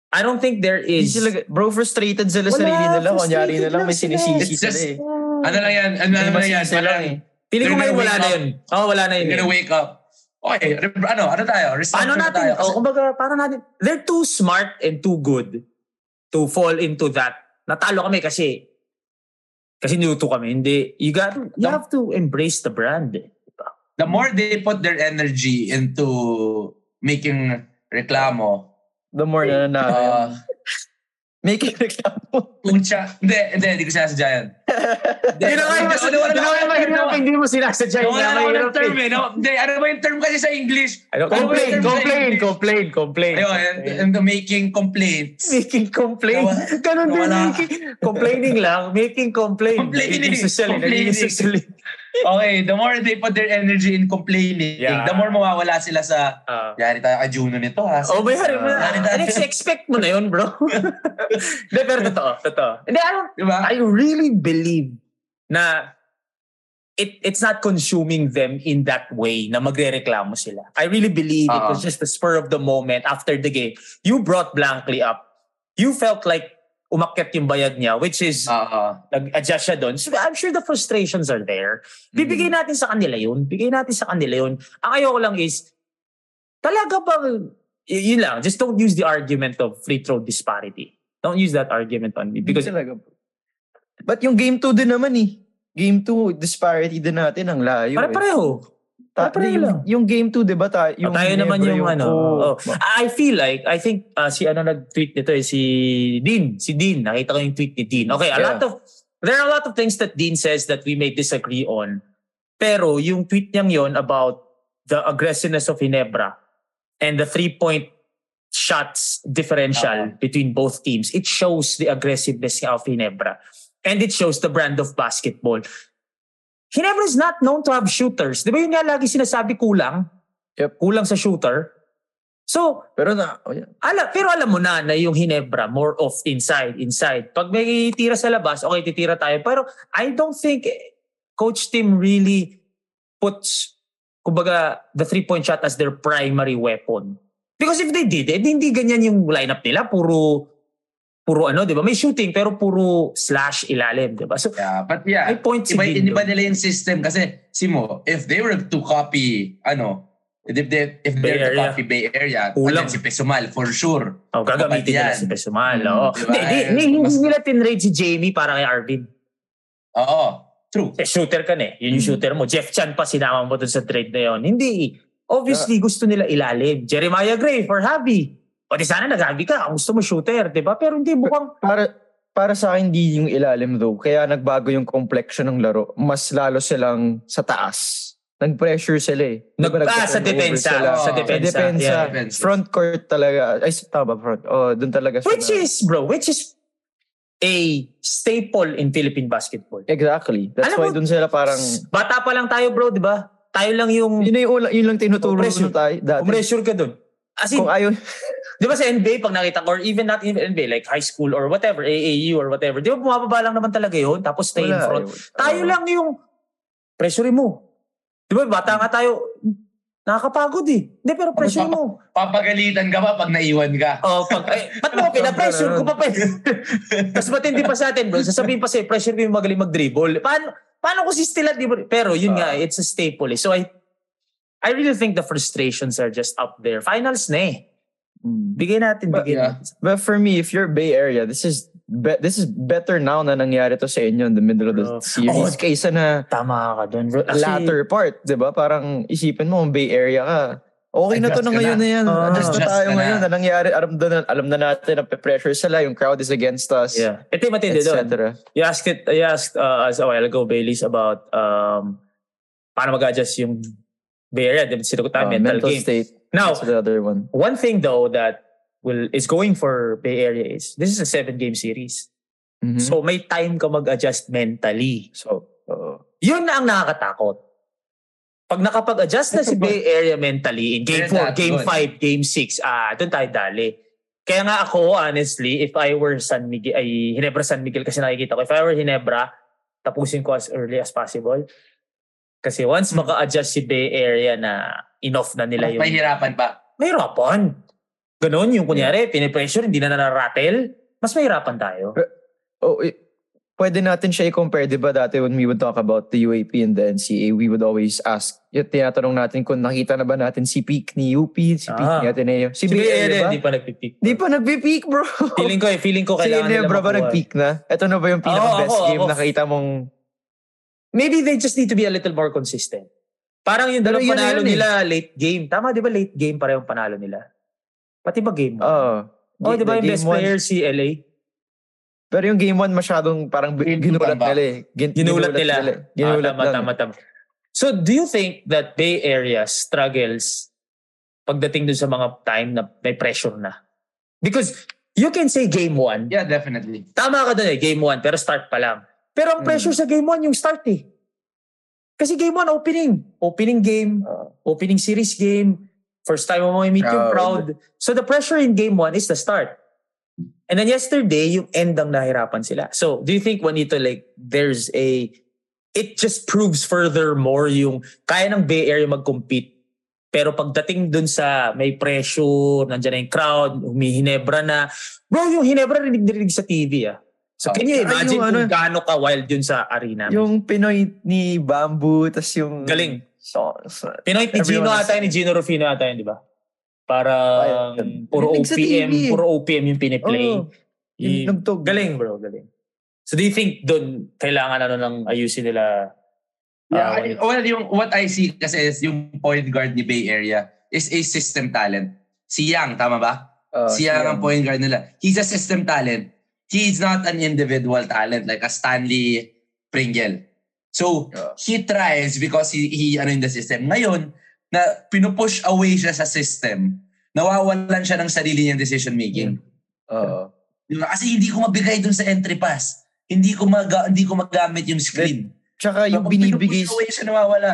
I don't think there Hindi is... sila, bro, frustrated sila Wala, sarili nila. Kunyari na lang may sinisisi sila eh. Ano lang yan? Ano May lang yan? Parang, eh. Feeling ko They're gonna wala na yun. Oo, wala na yun. You're gonna wake up. Okay, re- ano, ano tayo? Restructure Paano na natin, tayo. oh, kumbaga, paano natin, they're too smart and too good to fall into that. Natalo kami kasi, kasi niluto kami. Hindi, you got, you have to embrace the brand. eh. the more they put their energy into making reklamo, The more na nanalo. uh, Making reklamo. puncha, hindi, hindi, hindi ko sinasadya yan. Yun yung mas, Wala- wala- yun wala- mahirap, hindi mo sinasadya. Wala Yun na na ako ng term eh. eh. No? Hindi, ano ba yung term kasi sa English? Ano, Ano complain, complain, complain, complain. Ayun, and, and the making complaints. Making complain. Nawala- Ganun din. Making, complaining lang. Making complain. Complaining. Complaining. Okay, the more they put their energy in complaining, Yeah. the more mawawala sila sa, Ah. yari tayo kay Juno nito ha. Oh, may hari mo. Next, expect mo na yun, bro. Hindi, pero totoo. Totoo. Hindi, I Diba? I really believe na it it's not consuming them in that way na magrereklamo sila. I really believe it Oo. was just the spur of the moment after the game. You brought Blankly up. You felt like umakyat yung bayad niya, which is Oo. nag-adjust siya doon. So I'm sure the frustrations are there. Bibigay natin sa kanila yun. Bigay natin sa kanila yun. Ang ayoko lang is, talaga bang, y- yun lang, just don't use the argument of free throw disparity. Don't use that argument on me. Because, talaga. But yung game 2 din naman eh. Game 2, disparity din natin ang layo. eh. Pare-pareho. Ta- pare-pareho yung, yung game 2, di ba? Ta- Yung yung tayo naman Ginebra, yung, ano. oh, oh. I feel like, I think, uh, si ano nag-tweet nito eh, si Dean. Si Dean. Nakita ko yung tweet ni Dean. Okay, a Yeah. lot of there are a lot of things that Dean says that we may disagree on. Pero yung tweet niyang yon about the aggressiveness of Hinebra and the three-point shots differential between both teams, it shows the aggressiveness of Hinebra. And it shows the brand of basketball. Hinebra is not known to have shooters. Di ba yun nga lagi sinasabi kulang? Yep. Kulang sa shooter. So, Pero na, oh, yeah. ala, pero alam mo na na yung Hinebra more of inside, inside. Pag may tira sa labas, okay, titira tayo. Pero I don't think Coach Tim really puts, kumbaga, the three-point shot as their primary weapon. Because if they did, eh, di- hindi ganyan yung lineup nila. Puro, puro ano, di ba? May shooting, pero puro slash ilalim, di ba? So, Yeah, but yeah, May point si iba, Dean iba nila yung system kasi, Simo, if they were to copy, ano, if they, if Bay they're to Area. copy Bay Area, Kulang. si Pesumal, for sure. oh, gagamitin nila si Pesumal. Mm, oo. di ba? Hindi, di, Eh, hindi, nila tinrade si Jamie para kay Arvin. Oo, true. Eh, shooter ka na eh. Yun yung Mm. shooter mo. Jeff Chan pa sinama mo dun sa trade na yun. Hindi. Obviously, gusto nila ilalim. Jeremiah Gray for Javi. O di sana nag-Javi ka. Gusto mo shooter, di ba? Pero hindi mukhang... para para sa akin hindi yung ilalim though. Kaya nagbago yung complexion ng laro. Mas lalo silang sa taas. Nag-pressure sila eh. Nag, ah, sa depensa. sila? Sa Sa depensa. Sa depensa. Yeah. Defense. Front court talaga. Ay, tama front? Oh, doon talaga sila. Which is, bro, which is a staple in Philippine basketball. Exactly. That's Alam why mo- doon sila parang... Bata pa lang tayo, bro, di ba? Tayo lang yung... Yun, na yung, ula- yun lang tinuturo Pressure. ko tayo dati. Umressure ka dun. As in, Kung ayaw... Di ba sa NBA, pag nakita ko, or even not even NBA, like high school or whatever, AAU or whatever, di ba bumababa lang naman talaga yun, tapos stay in Wala, front. eh. Tayo Oo. lang yung pressure mo. Di ba, bata nga tayo, nakakapagod eh. Hindi, pero pressure mo. Papagalitan ka pa pag naiwan ka. Oh, pag, eh, ba't mo pinapressure ko pa pa? Tapos ba't hindi pa sa atin, bro? Sasabihin pa sa'yo, pressure ko yung magaling mag-dribble. Paano, paano ko si Stilat, di ba? Pero yun nga, it's a staple eh. So I, I really think the frustrations are just up there. Finals na eh. Mm. Bigay natin, But, bigay yeah. natin. But for me, if you're Bay Area, this is be- this is better now na nangyari to sa inyo in the middle of the Bro. series Oh, kaysa na Tama ka doon, latter part, 'di ba? Parang isipin mo Bay Area ka. Okay na to na ngayon na. na yan. Ah. Adjust na tayo na. ngayon na nangyari. Alam na, alam na natin na pressure sila. Yung crowd is against us. Yeah. Ito yung matindi doon. You asked it, you asked uh, us a while ago, Baileys, about um, paano mag-adjust yung Bay Area. Diba, Sinagot tayo, Uh, mental, mental game. state. Now, That's the other one. one thing though that will is going for Bay Area is, this is a seven-game series. Mhm. So may time ka mag-adjust mentally. So, uh, Yun na ang nakakatakot. Pag nakapag-adjust na si Bay Area mentally in Game They're 4, that Game good. 5, Game 6, ah, doon tayo dali. Kaya nga ako, honestly, if I were San Miguel, ay Hinebra San Miguel kasi nakikita ko, if I were Hinebra, tapusin ko as early as possible. Kasi once maka-adjust si Bay Area na enough na nila yung... Mahirapan pa. Mahirapan. Ganon, yung kunyari, pinipressure, hindi na nararattle, mas mahirapan tayo. oh, eh, pwede natin siya i-compare, di ba dati when we would talk about the UAP and the NCA, we would always ask, yung tinatanong natin kung nakita na ba natin si peak ni UP, si peak Ah. ni Ateneo. Si, Si BL, di ba? hindi pa nagpipick. Di pa nagpi-peak, bro. Feeling ko eh, feeling ko si kailangan nila Ginebra ba makuha. nag-peak na? Ito na ba yung pinaka-best Oo, ako, game ako. nakita mong... Maybe they just need to be a little more consistent. Parang yung dalawang panalo yun eh. nila, late game. Tama, di ba late game parehong panalo nila? Pati ba game 1? Oo. oh, di ba The yung best one- player si LA? Pero yung game 1 masyadong parang ginulat ba? nila eh. Gin- Ginulat nila. eh. Ginulat ah, tama, tama, tama. So, do you think that Bay Area struggles pagdating dun sa mga time na may pressure na? Because you can say game 1, Yeah, definitely. tama ka dun eh, game 1, pero start pa lang. Pero ang Hmm. pressure sa game 1 yung start eh. Kasi game 1, opening. Opening game, Ah. opening series game, first time mo meet yung crowd. So the pressure in game 1 is the start. And then yesterday, yung end ang nahirapan sila. So do you think, Juanito, like, there's a, it just proves furthermore yung kaya ng Bay Area mag-compete. Pero pagdating dun sa may pressure, nandiyan na yung crowd, humihinebra na. Bro, yung hinebra rinig-rinig sa TV ah. So can you imagine yung kung ano- gaano ka wild yun sa arena? Yung Pinoy ni Bamboo, tas yung... Galing. So, so, Pinoy ni Gino ata, ni Gino Rufino ata yun, di ba? Parang Ayun. puro Rinig sa OPM, eh. puro OPM yung piniplay. Y- yung nagtog. galing bro, galing. So do you think doon kailangan ano nang ayusin nila? Yeah, ah, I- well, yung, what I see kasi is yung point guard ni Bay Area is a system talent. Si Yang, tama ba? Uh, si Yang ang point guard nila. He's a system talent. He's not an individual talent like a Stanley Pringle. So, Yeah. he tries because he, he ano in the system. Ngayon, na pinupush away siya sa system, nawawalan siya ng sarili niyang decision making. Oo. Diba? Kasi hindi ko mabigay dun sa entry pass. Hindi ko maga, hindi ko magamit yung screen. Tsaka yung Pag binibigay, pinupush away siya, nawawala.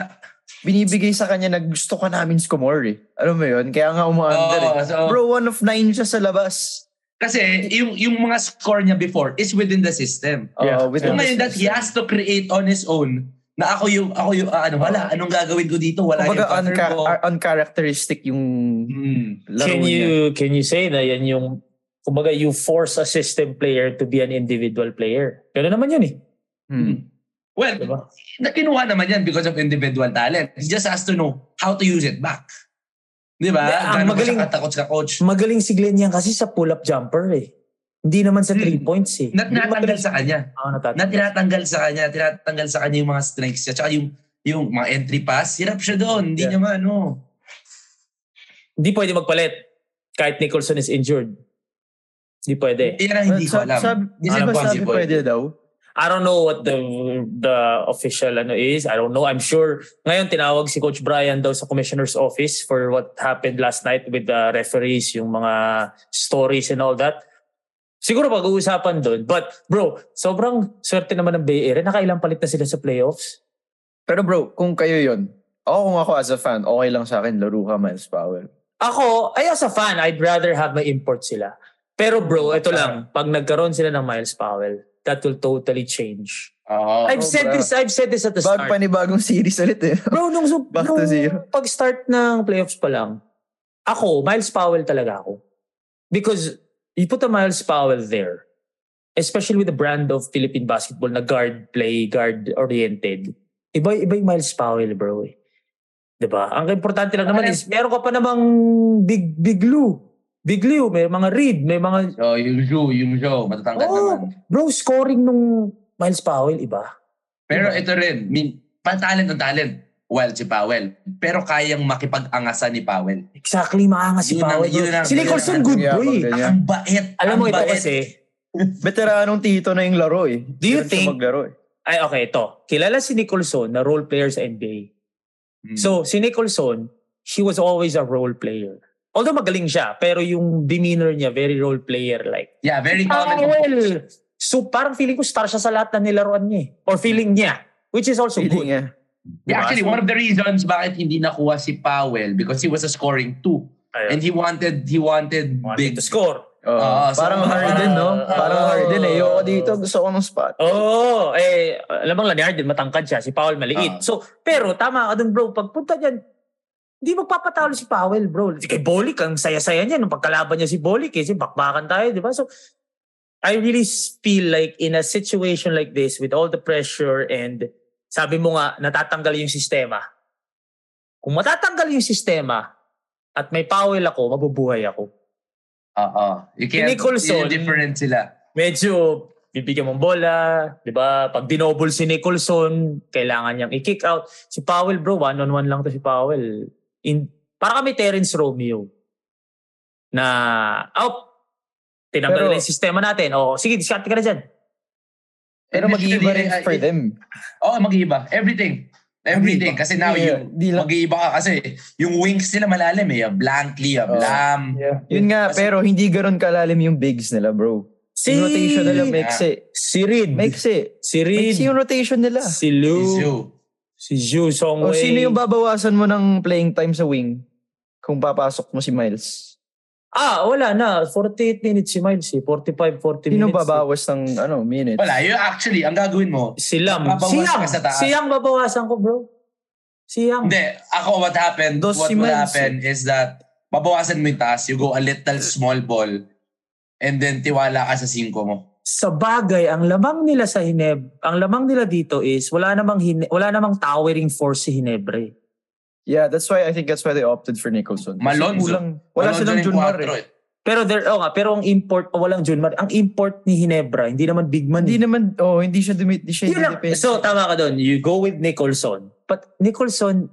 binibigay sa kanya na gusto ka namin score eh. Alam mo yun? Kaya nga umaandar Oo, eh. so- Bro, one of nine siya sa labas. Kasi yung, yung mga score niya before is within the system. Oo, Yeah. within So the ngayon that he has to create on his own na ako yung, ako yung, ah, ano, wala, anong gagawin ko dito? Wala Kumbaga, yung unca- ko. ar- uncharacteristic yung Hmm. laro Can niya. you can you say na yan yung kumbaga you force a system player to be an individual player. Pero naman yun eh. Hmm. Well, Diba? kinuha naman yan because of individual talent. He just has to know how to use it back. Di ba? Hindi, ang magaling- siya katakot sa coach? Magaling si Glenn yan kasi sa pull-up jumper eh. Hindi naman sa three Hmm. points eh. Na tinatanggal sa kanya. Oh, natatanggal. Na tinatanggal sa kanya. Tinatanggal sa kanya yung mga strengths niya. Tsaka yung, yung mga entry pass, hirap siya doon. Hindi Yeah. niya maano. Hindi pwede magpalit kahit Nicholson is injured. Hindi pwede. Yan ang hindi ko alam. Sabi, di Is ba sabi pwede daw? I don't know what the the official ano is. I don't know. I'm sure ngayon tinawag si Coach Brian daw sa commissioner's office for what happened last night with the referees, yung mga stories and all that. Siguro pag-uusapan doon. But bro, sobrang swerte naman ng Bay Area. Nakailang palit na sila sa playoffs. Pero bro, kung kayo yon ako kung ako as a fan, okay lang sa akin, laro ka Miles Powell. Ako, ay as a fan, I'd rather have my import sila. Pero bro, ito lang. Pag nagkaroon sila ng Miles Powell, that will totally change. Oo. I've Oh, said bro. this, I've said this at the Bag start. panibagong series ulit eh. Bro, nung, nung, Back to nung zero. pag-start ng playoffs pa lang, ako, Miles Powell talaga ako. Because you put a Miles Powell there, especially with the brand of Philippine basketball na guard play, guard oriented. Iba iba yung Miles Powell, bro. Eh. 'Di ba? Ang importante lang naman is meron ka pa namang big big Lou. Big Lou, may mga Reed, may mga So, yung Joe, yung Joe, matatangkad Oh. naman. bro scoring nung Miles Powell iba. Pero Diba? ito rin, min, pa-talent ng talent. Well, si Powell. Pero kayang makipag-angasan ni Powell. Exactly, maangas si ang- Powell. yun ang- Si Nicholson ang- good boy. Ang bait. Alam mo ang ito kasi, Veteranong tito na yung laro eh. Do you think- Maglaro eh. Ay, okay, ito. Kilala si Nicholson na role player sa NBA. Hmm. So, si Nicholson, he was always a role player. Although magaling siya, pero yung demeanor niya, very role player-like. yeah, very Ah, common. well, so parang feeling ko star siya sa lahat na nilaruan niya. eh. Or feeling niya. Which is also Feeling good. niya. Yeah, actually, So- one of the reasons bakit hindi nakuha si Powell because he was a scoring two. Ayun. And he wanted, he wanted, Wanted big. to score. Oo. Ah, so- parang Harden, no? Ah, parang ah, Harden eh. Ayoko ah. dito. Gusto ko ng spot. Oo, oh, eh, alam mo lang ni Harden, matangkad siya. Si Powell maliit. Ah. So, pero tama ka dun bro, pagpunta dyan, hindi magpapatalo si Powell bro. Kay Bolik, ang saya-saya niya nung pagkalaban niya si Bolik. Eh, si bakbakan tayo, di ba? So, I really feel like in a situation like this, with all the pressure and sabi mo nga, natatanggal yung sistema. Kung matatanggal yung sistema at may Powell ako, mabubuhay ako. Oo. You can't, Nicholson- different sila. medyo bibigyan mong bola, 'di ba? Pag dinouble si Nicholson, kailangan niyang i-kick out. Si Powell, bro, one on one lang to si Powell. In para kami Terence Romeo na out tinanggal Pero- na yung sistema natin. O, sige, discard ka na dyan. Pero mag-iiba rin Initially, for them. Oo, mag-iiba. Everything. Everything. Kasi now, Yeah, yung, di lang- mag-iiba ka kasi yung wings nila malalim eh. Yung Blankly, yung Oo. Lam. Yun nga, Kasi- pero hindi ganon kalalim yung bigs nila, bro. Si, Yung rotation nila, maiksi. si Reed. Maiksi. Si Reed. Maiksi yung rotation nila. Si Lou. Isu. Si Zhu Songwei. O sino yung babawasan mo ng playing time sa wing kung papasok mo si Miles? Ah, wala na. 48 minutes si Miles eh. 45, 40 Sino minutes. eh. babawas ng ano, minutes? Wala. Yung actually, ang gagawin mo, Si Lam. Si Yang. ka sa taas. Si Yang babawasan ko, bro. Si Yang. Hindi. Ako, what happened, Dos what si will Miles happen is that babawasan mo yung taas, you go a little small ball, and then tiwala ka sa 5 mo. Sa bagay, ang lamang nila sa Hineb, ang lamang nila dito is wala namang hine, wala namang towering force si Hinebre. Yeah, that's why I think that's why they opted for Nicholson. Malonzo. kulang- wala Malonzo silang Junmar quattro eh. Pero there, oh nga, pero ang import, oh, walang Junmar. Ang import ni Hinebra, hindi naman big man. Hindi eh. naman, oh, hindi siya, dumi, hindi siya independent. So, tama ka doon. You go with Nicholson. But Nicholson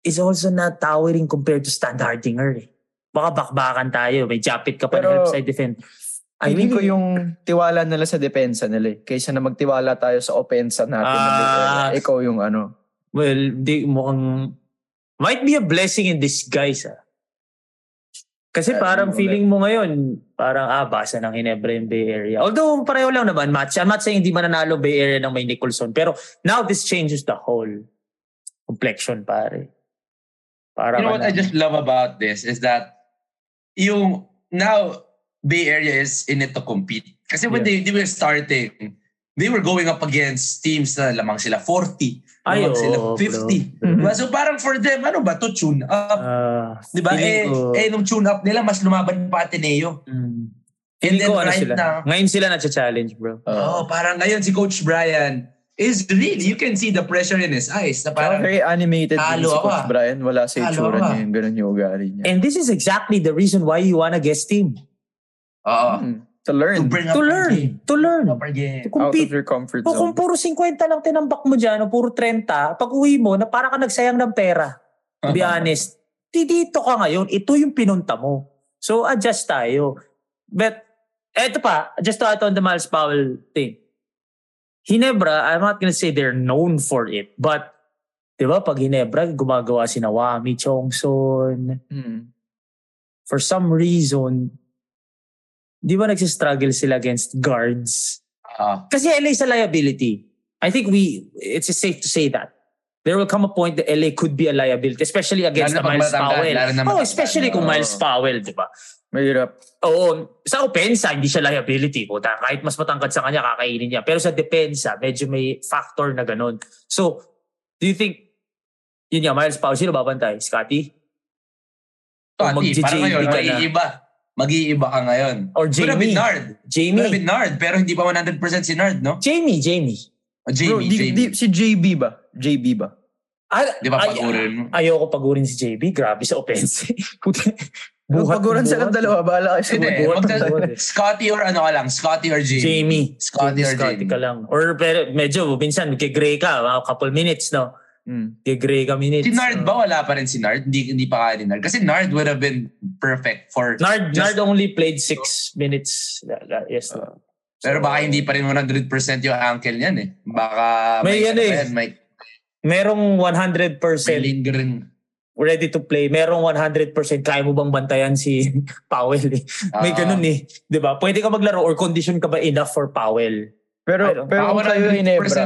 is also not towering compared to Stan Hardinger. Eh. Baka bakbakan tayo. May japit ka pa Pero- na side defend. I Feeling ko yung tiwala nila sa depensa nila eh. Kaysa na magtiwala tayo sa opensa natin. na. Ah. Ikaw yung ano. Well, di mukhang might be a blessing in disguise ah. Kasi Ah, parang feeling mo ngayon, parang ah, basa ng Hinebra yung Bay Area. Although pareho lang naman match. I'm not saying hindi mananalo Bay Area ng may Nicholson. Pero now this changes the whole complexion pare. Para You know what I just love about this is that yung now Bay Area is in it to compete. Kasi when they, they were starting, they were going up against teams na lamang sila 40, Ay, lamang sila oo, 50. bro. Diba? So parang for them, ano ba to tune up? Ah, Di ba? Eh, ko- eh, nung tune up nila, mas lumaban pa Ateneo. Mm. And then ko ano right sila. now, Ngayon sila na-challenge, bro. oh, parang ngayon si Coach Brian is really, you can see the pressure in his eyes. Na Parang parang, very animated si Coach ah. Brian. Wala sa itsura niya. Yung ganun yung ugali niya. And this is exactly the reason why you wanna guest team. Oo, Hmm. To learn. to bring up To learn. game. To learn. Up our game. To out of compete. your comfort O kung zone. puro 50 lang tinambak mo dyan, o puro 30, pag uwi mo, na para ka nagsayang ng pera. To be honest. Di dito ka ngayon, ito yung pinunta mo. So, adjust tayo. But, eto pa, just to add on the Miles Powell thing. Hinebra, I'm not gonna say they're known for it, but, di ba, pag Hinebra, gumagawa si Nawami, Chongson, Hmm. for some reason, di ba nagsistruggle sila against guards? Oo. Kasi LA is a liability. I think we, it's safe to say that. There will come a point that LA could be a liability, especially against Miles Powell. Oh, especially kung. Miles Powell, di ba? Mahirap. Oo, sa opensa, hindi siya liability. Puta, kahit mas matangkad sa kanya, kakainin niya. Pero sa depensa, medyo may factor na ganun. So, do you think, yun nga, Miles Powell, sino babantay? Scotty? Magji- parang ngayon, ka na? Mag-iiba. Ka ngayon. Or Could have been Jamie? Nard. Could have Jamie? been Nard, pero hindi pa 100% si Nard, no? Jamie, Jamie. O, Jamie, Bro, di, Jamie. di, si JB ba? JB ba? Ah, Di ba ay- pagurin mo? Ayoko pagurin si JB. Grabe sa offense. Puta. Buhat- Paguran silang buhat. dalawa. Bahala kayo sa Hindi, magsa- buhat. Scotty or ano ka lang, Scotty or Jamie. Jamie. Scotty or Scotty Jamie. ka lang. Or pero medyo, minsan, kay-gray ka, mga couple minutes, no? Hmm. Kay-gray ka minutes. Si Nard ba? Wala pa rin si Nard? Hindi, hindi pa kaya ni Nard. Kasi Nard would have been perfect for... Nard, Just- Nard only played six minutes. uh, uh, Yes. no? Pero So, baka hindi pa rin 100% yung ankle niyan eh. Baka May yan ano eh. pa yan, May, Merong may 100% lingering. ready to play. Merong 100% kaya mo bang bantayan si Powell eh. May Ah. ganun eh. 'Di ba? Pwede ka maglaro or condition ka ba enough for Powell? Pero, pero kung kayo 100%. Hinebra,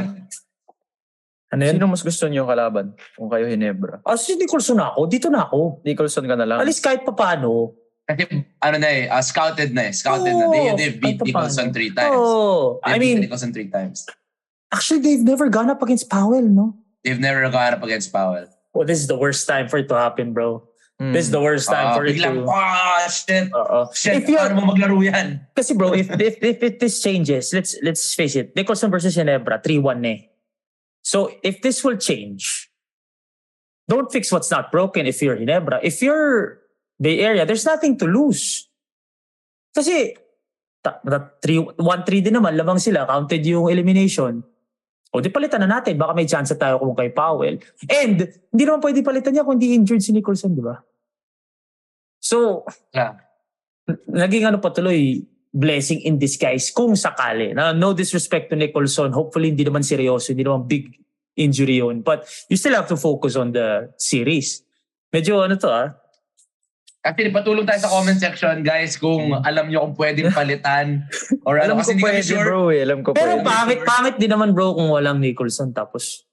Ano yun? sino mas gusto niyo kalaban? Kung kayo Hinebra. Ah, si Nicholson na ako. Dito na ako. Nicholson ka na lang. At least kahit pa paano. Kasi ano na eh, ah, scouted na eh. Scouted na. They, they've beat Nicholson paano. three times. Oh, They've I beat mean, Nicholson three times. actually they've never gone up against Powell, no? They've never gone up against Powell. Oh, this is the worst time for it to happen, bro. Hmm. This is the worst time Ah, for it biglang, to... ah, shit. Oo. Shit, If paano mo maglaro yan? Kasi bro, if, if, if, if this changes, let's let's face it, Nicholson versus Ginebra, 3-1 na eh. So if this will change, don't fix what's not broken if you're Ginebra. If you're Bay Area, there's nothing to lose. Kasi ta- ta- 3 1-3 din naman, lamang sila, counted yung elimination. O di palitan na natin, baka may chance tayo kung kay Powell. And hindi naman pwede palitan niya kung hindi injured si Nicholson, di ba? So, Yeah. naging ano patuloy, blessing in disguise kung sakali. Na no disrespect to Nicholson, hopefully hindi naman seryoso, hindi naman big injury yun. But you still have to focus on the series. Medyo ano to ah. Actually, patulong tayo sa comment section, guys, kung alam nyo kung pwedeng palitan or ano. Alam ko Kasi hindi kami pwede sure. bro eh. Alam ko Pero pwede. pangit, pangit din naman bro kung walang Nicholson tapos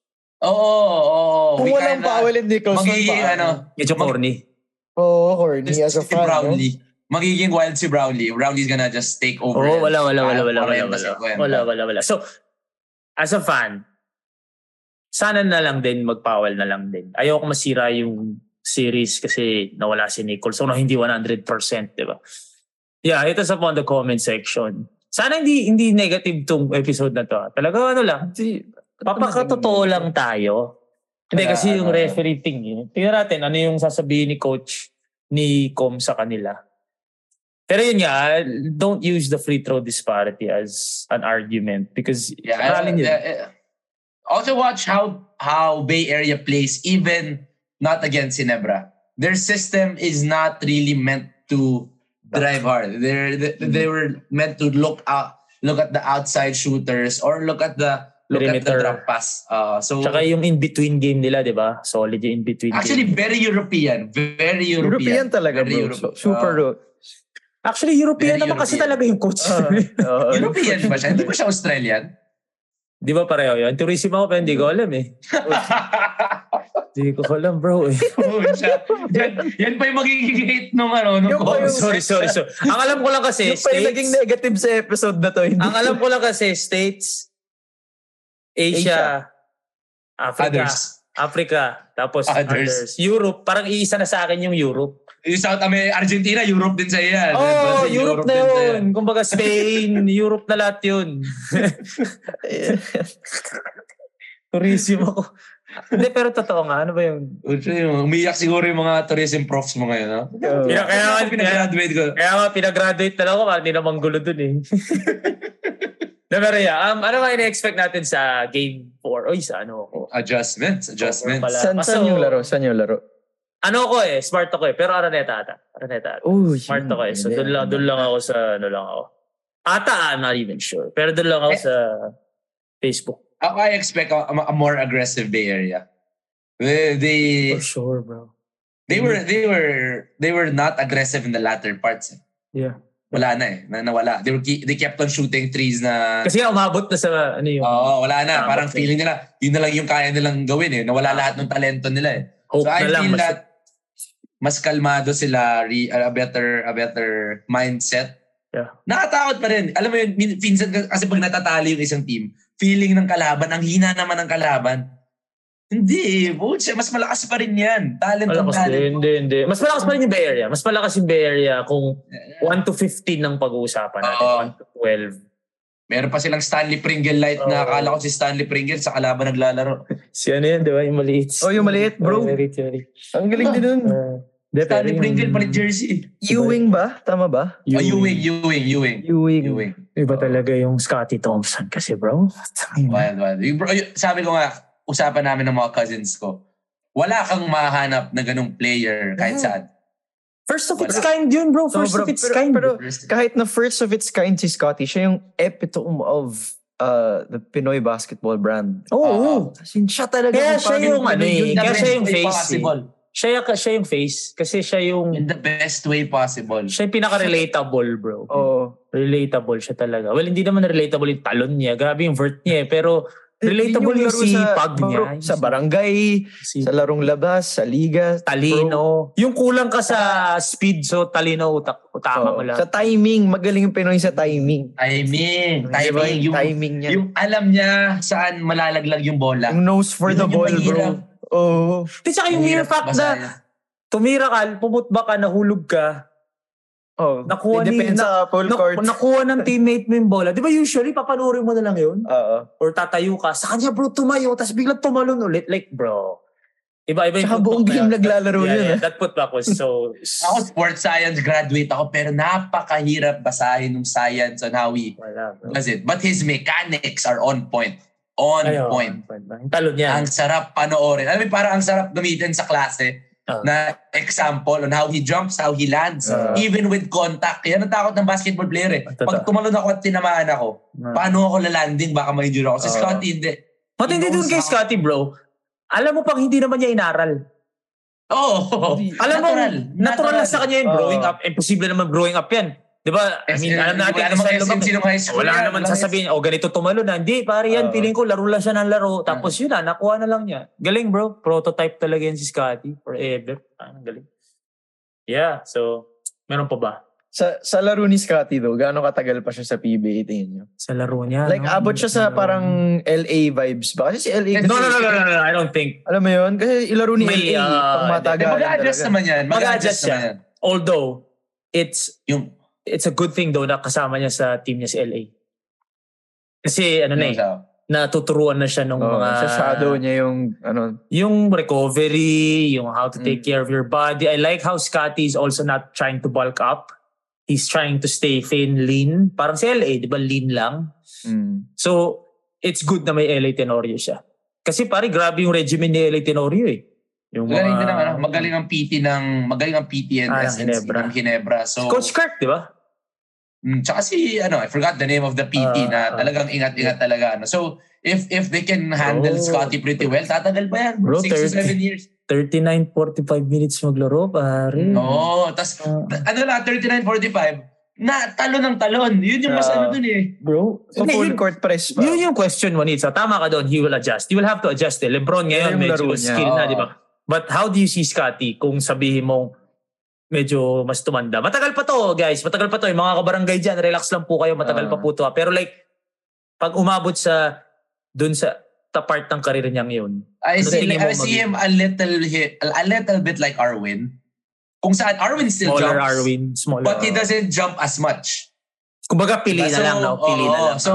Oo, oo, oo. Kung We walang kinda- Powell and Nicholson Magiging pa, ano, medyo corny. Oo, corny as a fan. no? Magiging wild si Brownlee. Brownlee's gonna just take over. Yan. wala, wala, wala, wala, wala, 40, wala. 50. Wala, wala, wala. So, as a fan, sana na lang din, mag-Powell na lang din. Ayoko masira yung series kasi nawala si Nicholson o hindi 100%, di ba? Yeah, hit us up on the comment section. Sana hindi hindi negative tong episode na to. ah. Talaga ano lang, papakatotoo lang tayo. Hindi kasi yung referee thing, eh. tingnan natin ano yung sasabihin ni coach ni Com sa kanila. Pero yun nga, don't use the free throw disparity as an argument because Yeah, aralin uh, yun. uh, also watch how how Bay Area plays even not against Ginebra. Their system is not really meant to drive hard. They're, they, they were meant to look out, look at the outside shooters or look at the look at Perimeter. the drop pass. Uh, so Tsaka yung in-between game nila, di ba? Solid yung in-between actually game. very European, very European European. talaga, Very bro. Europe- So- super, uh, bro. Actually, European Very naman kasi European. talaga yung coach. Ah, oo. European ba siya? Hindi ba siya Australian? di ba pareho yun? Tourism ako, pero hindi ko alam eh. Hindi ko alam, bro eh. Yan, yan pa yung magiging hate nung ano, nung Yung Oh, yung- coach. sorry, sorry, sorry. Ang alam ko lang kasi, Yung pa yung naging States, negative sa episode na to. Hindi. ang alam ko lang kasi, States, Asia, Africa, Others. Africa, tapos Others. others. Europe, parang iisa na sa akin yung Europe. Yung South America, Argentina, Europe din sa yan. Oh, Brazil, Europe na din sa yun. Kumbaga Spain, Europe na lahat yun. Tourism ako. Hindi, pero totoo nga. Ano ba yung... Umiyak siguro yung mga tourism profs mo ngayon, no? Oo. Kaya, kaya, nga, kaya, Pinagraduate ko. kaya nga, pinag-graduate na lang ako. Hindi naman gulo dun eh. Na, pero yeah, um, ano ba ina-expect natin sa game 4? Oy, sa ano? Adjustments, adjustments. Pala. San, san yung laro? San yung laro? Ano ako eh, smart ako eh. Pero Araneta ata. Araneta ata. Oh, Smart yun. ako eh. So doon lang, doon lang ako sa, ano lang ako. Ata, I'm not even sure. Pero doon lang ako Eh. sa Facebook. Ako, I expect a, a more aggressive Bay Area. They, they, For sure, bro. they were, they were, they were not aggressive in the latter parts. eh. Yeah. Wala na eh. Na, nawala. They, were, they kept on shooting threes na... Kasi nga umabot na sa, ano yung, Oo, wala na. Parang feeling nila, yun na lang yung kaya nilang gawin eh. Nawala lahat ng talento nila eh. hope So I lang. feel Mas, that mas kalmado sila, re, a better a better mindset. Yeah. Nakatakot pa rin. Alam mo yun, min- minsan kasi pag natatali yung isang team, feeling ng kalaban, ang hina naman ng kalaban. Hindi. Butch, mas malakas pa rin yan. Talent ang malakas talent. din, hindi, hindi. Mas malakas pa rin yung Bay Area. Mas malakas yung Bay Area kung 1 to 15 ng pag-uusapan natin. Oo. 1 to 12. Meron pa silang Stanley Pringle light na Oo. akala ko si Stanley Pringle sa kalaban naglalaro. Si ano yan, di ba? Yung maliit. Oh, yung maliit, bro. Oh, maliit, yung maliit. Ang galing din nun. Uh, pero Stanley Pringle palit jersey. Ewing ba? Tama ba? Oh, Ewing, Ewing, Ewing. Ewing. Ewing. Iba talaga yung Scotty Thompson kasi, bro. Wild, wild. Yung, bro, yung- sabi ko nga, usapan namin ng mga cousins ko, wala kang mahanap na ganung player kahit Mhm. saan. First of its Wala. kind yun, bro. First Sobra. of its Pero- kind. pero- Kahit na first of its kind si Scotty, siya yung epitome of uh, the Pinoy basketball brand. Oo. As in, siya talaga. Kaya kung siya yung ano eh, kaya siya yung face possible. Siya, siya yung face. Kasi siya yung, In the best way possible. siya yung pinaka-relatable, bro. Oo. Relatable siya talaga. Well, hindi naman relatable yung talon niya. Grabe yung vert niya eh. Pero relatable Yun yung, sa- sipag bro, niya. Sa barangay, Si sa larong labas, sa liga. talino. Yung kulang ka sa speed, so talino utak. Utama mo Oo. lang. Sa timing, magaling yung Pinoy sa timing. Timing. Di? Timing. Yung, timing niya. yung alam niya saan malalaglag yung bola. Yung nose for Yun the yung ball, mahirap. bro. Oo. Di tsaka yung mere fact na tumira ka, pumutba ka, nahulog ka, Oh, Nakuha ni- Depende sa full na, court. nakuha ng teammate mo yung bola. Di ba usually, papanurin mo na lang yun? Oo. Or tatayo ka. Sa kanya, bro, tumayo, tapos biglang tumalon ulit. Like, bro. Iba-iba Tsaka putback buong na game yun. naglalaro yeah, yun. Yeah, ah. that putback was so... Ako sports science graduate ako pero napakahirap basahin ng science on how he Wala, bro. does it. But his mechanics are on point. On Ay, oh, point. Yung talon niya. Ang sarap panoorin. Alam mo, parang ang sarap gamitin sa klase Ah. na example on how he jumps, how he lands, Ah. even with contact. Yan ang takot ng basketball player eh. Pag tumalon ako at tinamaan ako, Ah. paano ako lalanding? Baka ma-injure ako. Si Ah. Scotty hindi. Matindi He dun kay Scotty, bro. Alam mo pang hindi naman niya inaral. Oo. Alam mo, Natural. natural, lang sa kanya yung growing up. Imposible naman growing up yan. Di ba? I mean, alam natin saan SM lumaki. sinong high school. Wala yan. naman sasabihin, oh ganito tumalo na. Hindi, pare yan, Oo. feeling ko laro lang siya ng laro. Tapos yun na, nakuha na lang niya. Galing bro, prototype talaga yan si Scotty. Forever. Ah, galing. Yeah, so, meron pa ba? Sa, sa laro ni Scotty though, gaano katagal pa siya sa PBA tingin nyo? Sa laro niya, Like, no? abot siya sa parang LA vibes ba? Kasi si LA... No, no, no, no, no, no, I don't think. Alam mo yun? Kasi ilaro ni May, LA, ah, pang Mag-a-adjust talaga. naman yan. Mag-a-adjust siya. naman. Although, it's Yung, it's a good thing though na kasama niya sa team niya si LA. Kasi ano na eh, sa, natuturuan na siya nung Oo, mga... sa shadow niya yung ano, yung recovery, yung how to take Mm. care of your body. I like how Scotty is also not trying to bulk up. He's trying to stay thin, lean. Parang si LA, di ba? Lean lang. mm, So, it's good na may LA Tenorio siya. Kasi pare, grabe yung regimen ni LA Tenorio eh. Yung Magaling mga- din ang, ano, magaling ang PT ng, magaling ang PT and Ah, SNC Ginebra. ng Ginebra. So, Coach Kirk, di ba? Mm, tsaka si, ano, I forgot the name of the PT Ah, na ah. talagang ingat-ingat talaga. Ano. So, if if they can handle Bro. Scotty pretty well, tatagal ba yan? Bro, 6 to 7 30. years. 39, 45 minutes maglaro, pare. No, tas Ah. ano lang, 39, 45, na talon ng talon. Yun yung mas Ah. ano dun eh. Bro, So hindi, full yun, court press pa. yun yung question mo, Nitsa. Tama ka doon, he will adjust. You will have to adjust eh. Lebron ngayon, Yun yung medyo niya. skill na, Oo. di ba? But how do you see Scotty kung sabihin mong medyo mas tumanda? Matagal pa to, guys. Matagal pa to. Yung mga kabarangay dyan, relax lang po kayo. Matagal Ah. pa po to. ah. Pero like, pag umabot sa, dun sa, ta part ng karir niya ngayon. I Ano see, tingin mo I see him a little a little bit like Arwin. Kung saan Arwin still Smaller jumps, Arwin, smaller. but he doesn't jump as much. Kumbaga, pili na So, lang, no? Pili na oo, lang. So,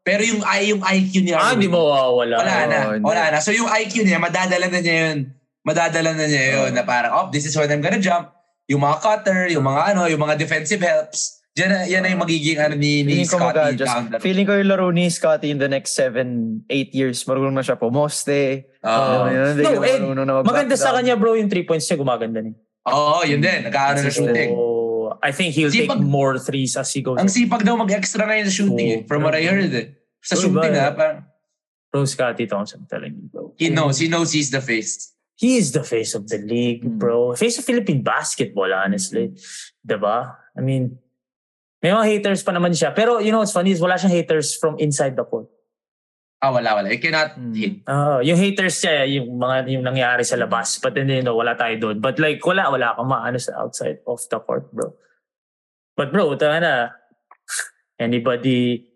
pero yung I yung IQ ni ah, hindi mo wala. wala na, wala na. So yung IQ niya, madadala na niya yun. Madadala na niya yun na parang, oh, this is when I'm gonna jump. Yung mga cutter, yung mga ano, yung mga defensive helps. Yan na, yan yung magiging ano ni, ni Scotty the Feeling ko yung laro ni Scotty in the next 7, 8 years, marunong na siya pumoste. Ano, hindi No, mag-back Maganda sa kanya, bro, yung three points niya gumaganda niya. Oo, yun din. Nagkaano na shooting. So, I think he'll take Sipag- more threes as he goes. Ang sipag daw mag-extra ngayon sa shooting eh. Oo. From what I heard eh. Sa Oo, shooting ba? ha, parang Bro, Scotty Thompson, telling you, bro. he knows. He knows he's the face. He is the face of the league, Hmm. bro. Face of Philippine basketball, honestly. Diba? I mean, may mga haters pa naman siya. Pero you know what's funny is wala siyang haters from inside the court. Ah, wala, wala. You cannot Hmm. hit. Ah, yung haters niya, yung mga yung nangyari sa labas. But then, you know, wala tayo doon. But like, wala, wala kang maano sa outside of the court, bro. But bro, tanga na. Anybody,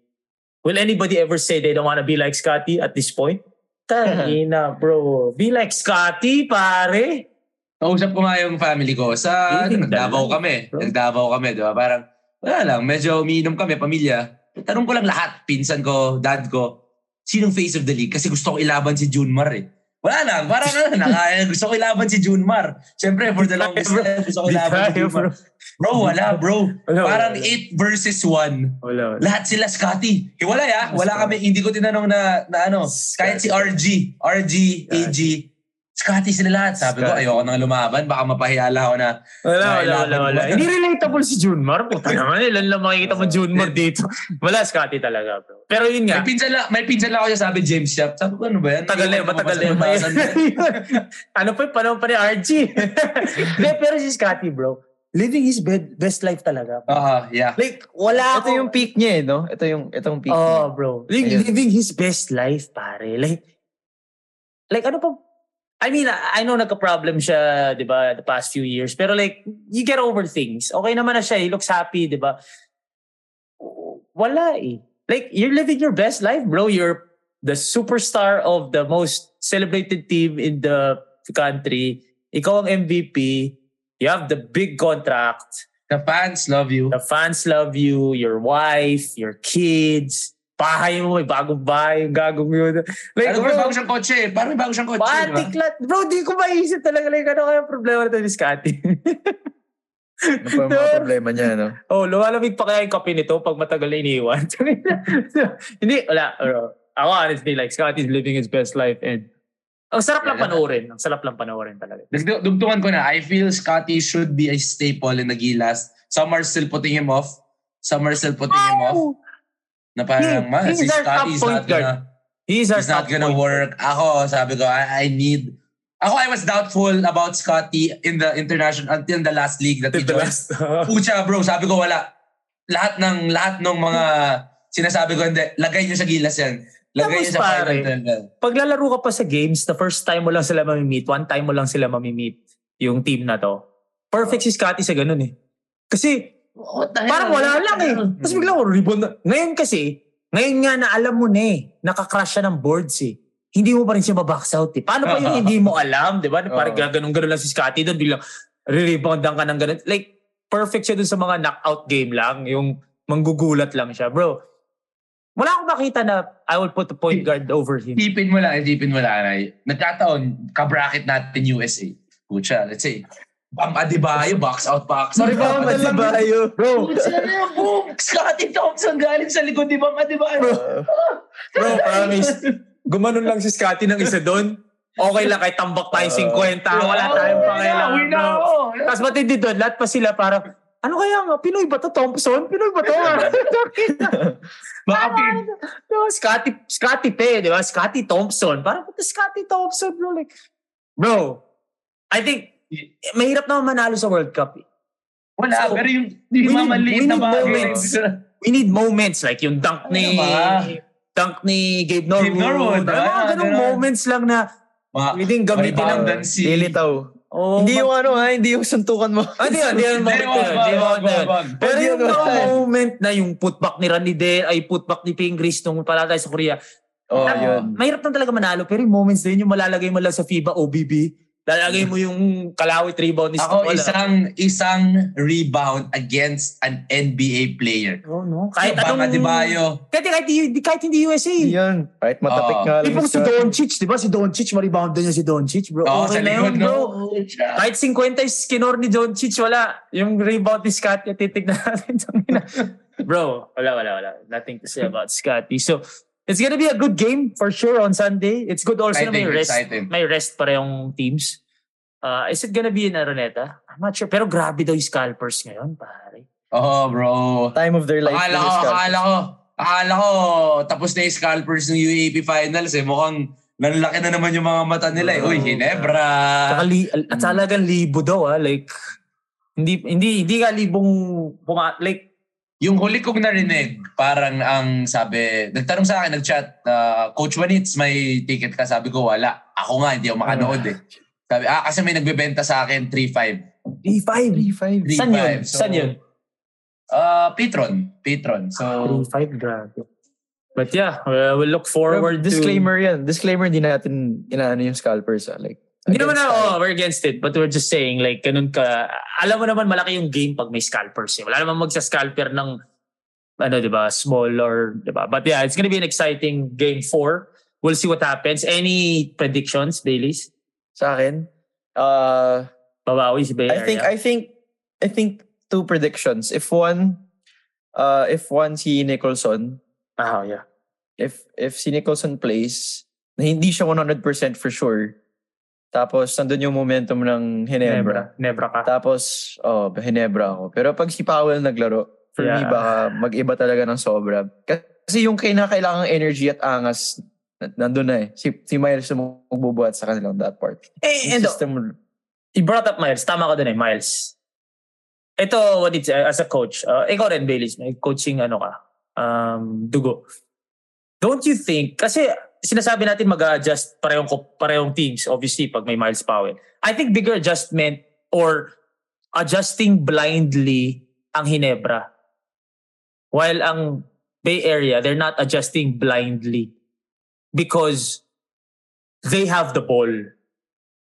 will anybody ever say they don't want to be like Scotty at this point? Tangina, bro. Be like Scotty, pare. Kausap ko nga yung family ko. Sa ano, Davao kami. bro. Nagdavao kami, di ba? Parang, wala lang. Medyo umiinom kami, pamilya. Tanong ko lang lahat. Pinsan ko, dad ko. Sinong face of the league? Kasi gusto ko ilaban si Junmar eh. Wala lang. Parang ano, naka, gusto ko ilaban si Junmar. Siyempre, for the longest time, gusto ko ilaban si Junmar. bro. Wala bro. Parang wala. 8 versus 1. Wala, wala. Lahat sila Scotty. Hiwalay ah. Wala kami, hindi ko tinanong na, na ano. Kahit si RG, RG, AG, Scotty sila lahat. Sabi ko, Scotty. ayoko nang lumaban. Baka mapahiyala ako na. Wala, wala, Kailangan wala, wala. mo. Hindi relatable si Junmar. Puta naman, ilan lang makikita mo Junmar dito. Wala, Scotty talaga, bro. Pero yun nga, May pinsan lang, may pinsan lang ako siya sabi James Shop. Sabi ko, ano ba yan? Tagal na yun, ko matagal na yun. ano pa yung panahon pa ni RG? Hindi, pero si Scotty, bro, living his be- best life talaga. Oo, yeah. Like, wala Ito yung peak niya eh, no? Ito yung, itong peak niya. Oh, bro. Like, Ayun. living his best life, pare. Like, like ano pa, I mean, I know nagka-problem siya, di ba, the past few years. Pero like, you get over things. Okay naman na siya. He looks happy, di ba? Wala eh. Like, you're living your best life, bro. You're the superstar of the most celebrated team in the country. Ikaw ang MVP. You have the big contract. The fans love you. The fans love you, your wife, your kids, bahay mo, may bagong bahay, yung gagong yun. Like, Ano, may bro, bago siyang kotse. Parang may bago siyang kotse. di ba? patik lahat. Bro, di ko maisip talaga like, ano kaya problema nito ni Scotty? Ano pa yung mga problema niya, no? oh, lumalamig pa kaya yung kape nito pag matagal na iniwan. Hindi, wala. Bro. Ako honestly, like, Scotty's living his best life and ang sarap lang panoorin. Ang sarap lang panoorin talaga. Dugtungan ko na, I feel Scotty should be a staple in the Gilas. Some are still putting him off. Some are still putting him off. Na parang, He- man, he's si Scotty is not gonna, He's he's not gonna work. Ako, sabi ko, I, I need, ako, I was doubtful about Scotty in the international, until the last league that he joined. last. Pucha, bro, sabi ko wala. Lahat ng, lahat ng mga sinasabi ko, hindi, lagay niyo sa Gilas yan. Lagay niyo sa pare, final 12. paglalaro ka pa sa games, the first time mo lang sila mamimit, one time mo lang sila mamimit yung team na to. Perfect si Scotty sa ganun eh. Kasi The hell? parang wala lang eh. Tapos biglang rebound na. Ngayon kasi, ngayon nga na alam mo na eh, nakakrush siya ng boards eh. Hindi mo pa rin siya mabox out eh. Paano pa yung hindi mo alam, di ba? Parang Oo. gaganon-ganon lang si Scotty doon, biglang re-reboundan ka ng ganun. Like, perfect siya doon sa mga knockout game lang, yung manggugulat lang siya. Bro, wala akong makita na I will put the point guard over him. Isipin mo lang, isipin mo lang. Ay, nagkataon, kabracket natin USA. Pucha, let's say, Bam Adebayo, box out, box out. Sorry, Bam Adebayo. Bro, yun, boom! Scotty Thompson galing sa likod ni Bam Adebayo. Bro, promise. Gumanon lang si Scotty ng isa doon. Okay lang kahit tambak tayo 50. Wala tayong na bro. Tapos matindi doon, lahat pa sila parang, ano kaya nga, Pinoy ba to Thompson? Pinoy ba to? Baka pin- Diba, Scotty, Scotty P, di ba? Scotty Thompson. Parang, puta Scotty Thompson, bro. Like, bro, I think, mahirap naman manalo sa World Cup. eh. Wala, So, pero yung we yung need- mga maliit we na bagay. moments. We need moments like yung dunk ni, Ano ba? dunk ni Gabe Norwood. Gabe Norwood, Ano, ah, ganun. moments lang na Mga, pwedeng gamitin ng... Lilitaw. Oh, hindi yung ano ha, hindi yung suntukan mo. Ah, di yun, Hindi, na yun, na. Pero Hindi yung yun, mga wag. moment na yung putback ni Randy Del, ay putback ni Pingris nung pala tayo sa Korea. Oh, mo, yun. Mahirap na talaga manalo, pero yung moments na yun, yung malalagay mo lang sa FIBA OBB, lalagay mo yung kalawit rebound ni Ako Wala. isang isang rebound against an NBA player. Oh, no? Kahit Baka anong... di bayo. Kahit, kahit, kahit, kahit hindi USA. Yun. Kahit matapik Oo. nga lang. Si. Doncic, di ba? Si Doncic, ma-rebound niya si Doncic, bro. Oo, okay sa likod, yun, bro. no? Kahit 50 yung skinor ni Doncic, wala. Yung rebound ni Scotty, titignan natin. bro, wala, wala, wala. Nothing to say about Scotty. So, it's gonna be a good game for sure on Sunday. It's good also na may rest. exciting. May rest parehong teams. Uh, is it gonna be in Araneta? I'm not sure. Pero grabe daw yung scalpers ngayon, pare. Oh, bro. Time of their life. Akala ko, yung akala ko, akala ko, tapos na yung scalpers ng UAP Finals eh. Mukhang nanlaki na naman yung mga mata nila eh. Uy, Ginebra. Saka li- at talagang libo daw ah. Like, hindi, hindi, hindi ka libong, bunga, like, Yung huli kong narinig, parang ang sabi, nagtanong sa akin, nag-chat, uh, Coach Wanitz, may ticket ka? Sabi ko, wala. Ako nga, hindi ako makanood eh. Sabi, ah, kasi may nagbebenta sa akin, 3-5. E5. 3-5. San yun? 3-5. So, San yun? Uh, Patron. Patron. So, 3-5, grabe. But yeah, uh, we'll look forward to... disclaimer yan. Disclaimer, hindi natin inaano yung scalpers. Ah. Like, Hindi naman na, oh, we're against it. But we're just saying, like, ganun ka... Alam mo naman, malaki yung game pag may scalpers. Eh. Wala naman magsa-scalper ng, ano, di ba, small or, di ba? But yeah, it's gonna be an exciting game four. We'll see what happens. Any predictions, Dailies? Sa akin, uh, Babawi si Bay I think, I think, I think two predictions. If one, uh, if one si Nicholson, Ah, yeah. if if si Nicholson plays, na hindi siya 100% for sure, tapos nandun yung momentum ng Hinebra. Nebra ka. Tapos, oh, Hinebra ako. Pero pag si Powell naglaro, for me, Yeah. baka mag-iba talaga ng sobra. Kasi yung kinakailangang energy at angas, na- nandun na eh. Si, si Miles yung magbubuhat sa kanilang that part. Eh, Yung and system, you brought up Miles. Tama ka dun eh, Miles. Ito, what it's, uh, as a coach, uh, ikaw rin, Baileys, may coaching ano ka, um, dugo. Don't you think, kasi sinasabi natin mag-adjust parehong, parehong teams, obviously, pag may Miles Powell. I think bigger adjustment or adjusting blindly ang Hinebra. While ang Bay Area, they're not adjusting blindly because they have the ball.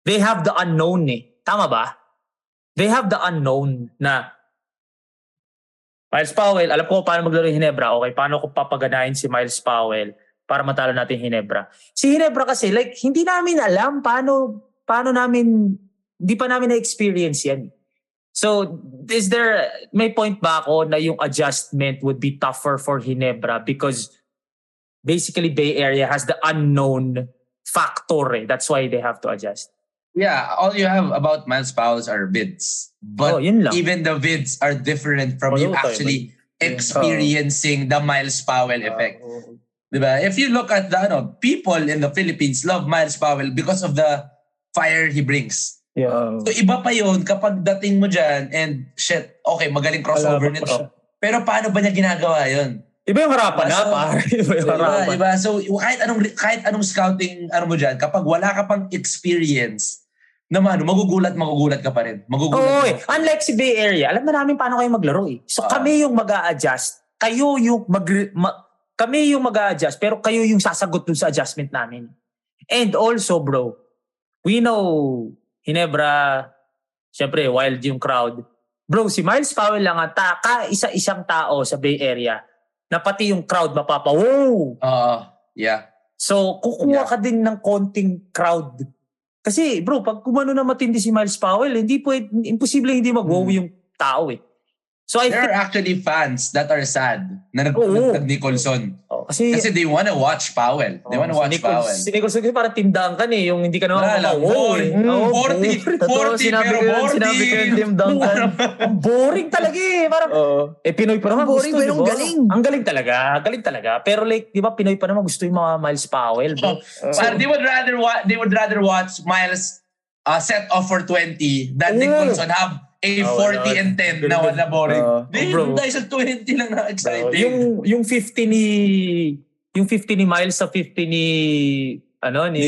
They have the unknown eh. Tama ba? They have the unknown na Miles Powell, alam ko paano maglaro yung Hinebra. Okay, paano ko papaganahin si Miles Powell para matalo natin Hinebra. Si Hinebra kasi, like, hindi namin alam paano, paano namin, hindi pa namin na-experience yan. So, is there, may point ba ako na yung adjustment would be tougher for Hinebra because basically Bay Area has the unknown factor eh. That's why they have to adjust. yeah, all you have about Miles Powell are vids. But oh, even the vids are different from you Pareho tayo, actually experiencing the Miles Powell effect. Oh. Diba? If you look at the ano, people in the Philippines love Miles Powell because of the fire he brings. Yeah. uh, So iba pa yun kapag dating mo dyan and shit, okay, magaling crossover nito. Pero paano ba niya ginagawa yun? Iba yung harapan na, So, par. Iba yung Diba, harapan. diba? So kahit anong kahit anong scouting ano mo dyan, kapag wala ka pang experience, naman, magugulat, magugulat ka pa rin. Magugulat. Oo, eh. Unlike si Bay Area, alam na namin paano kayo maglaro eh. So Ah. kami yung mag adjust Kayo yung mag... ma- kami yung mag adjust pero kayo yung sasagot dun sa adjustment namin. And also, bro, we know Hinebra, syempre, wild yung crowd. Bro, si Miles Powell lang ang ta- ka-isa-isang tao sa Bay Area na pati yung crowd mapapa, wow! Oo, yeah. So, kukuha Yeah. ka din ng konting crowd. Kasi, bro, pag kumano na matindi si Miles Powell, hindi pwede, imposible hindi mag-wow Hmm. yung tao eh. So I There think, are actually fans that are sad na nag, Oo. nag Nicholson. oh, kasi, Kasi they wanna watch Powell. They wanna oh, watch si Nicholson, Powell. si Nicholson kasi parang Team Duncan eh, yung hindi ka naman Wala. Mm, Oo, 40, Totoo, 40 sinabi pero yun, sinabi ko yun, Tim Duncan. Boring talaga eh. Parang, Oo. eh, Pinoy pa naman Boring, gusto, pero di ang ba? galing. Ang galing talaga. Galing talaga. Pero like, di ba, Pinoy pa naman gusto yung mga Miles Powell, bro. Parang they would rather wa- they would rather watch Miles uh, set off for 20 than Oo. Nicholson have a Oh, 40 wala. and 10 na wala boring. Di, bro. doon tayo sa 20 lang na exciting. yung, yung 50 ni, yung 50 ni Miles sa 50 ni, ano, ni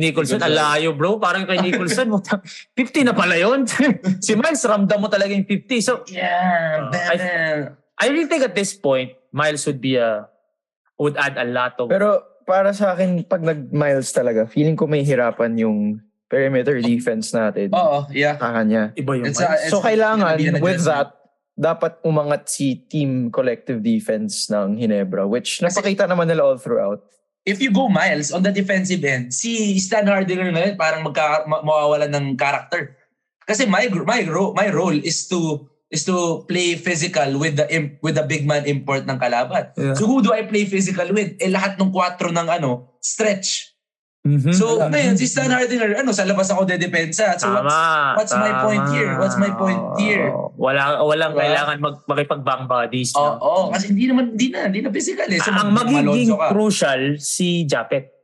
Nicholson, Nicholson. alayo bro. Parang kay Nicholson, 50 na pala yun. si Miles, ramdam mo talaga yung 50. So, yeah, Uh, better. I really think at this point, Miles would be a, would add a lot of, Pero para sa akin, pag nag-miles talaga, feeling ko may hirapan yung perimeter defense natin. Oo, yeah. Sa kanya. iba yung It's a- So gonna kailangan, with that, dapat umangat si team collective defense ng Hinebra, which napakita naman nila all throughout. If you go Miles on the defensive end, si Stan Hardinger ngayon parang magka, ma- mawawalan ng character. Kasi my my ro- my role is to is to play physical with the imp, with the big man import ng kalaban. Yeah. So who do I play physical with? Eh lahat ng kwatro ng ano, stretch. Mhm. So ngayon si Stan Hardinger, ano, sa labas ako dedepensa. So what's, Tama, what's my point tama. here? What's my point here? Wala, walang Diba? kailangan mag, makipag-bang bodies. Oo, no? oh, kasi hindi naman, hindi na, hindi na physical eh. So, Ang mag- magiging crucial si Japet.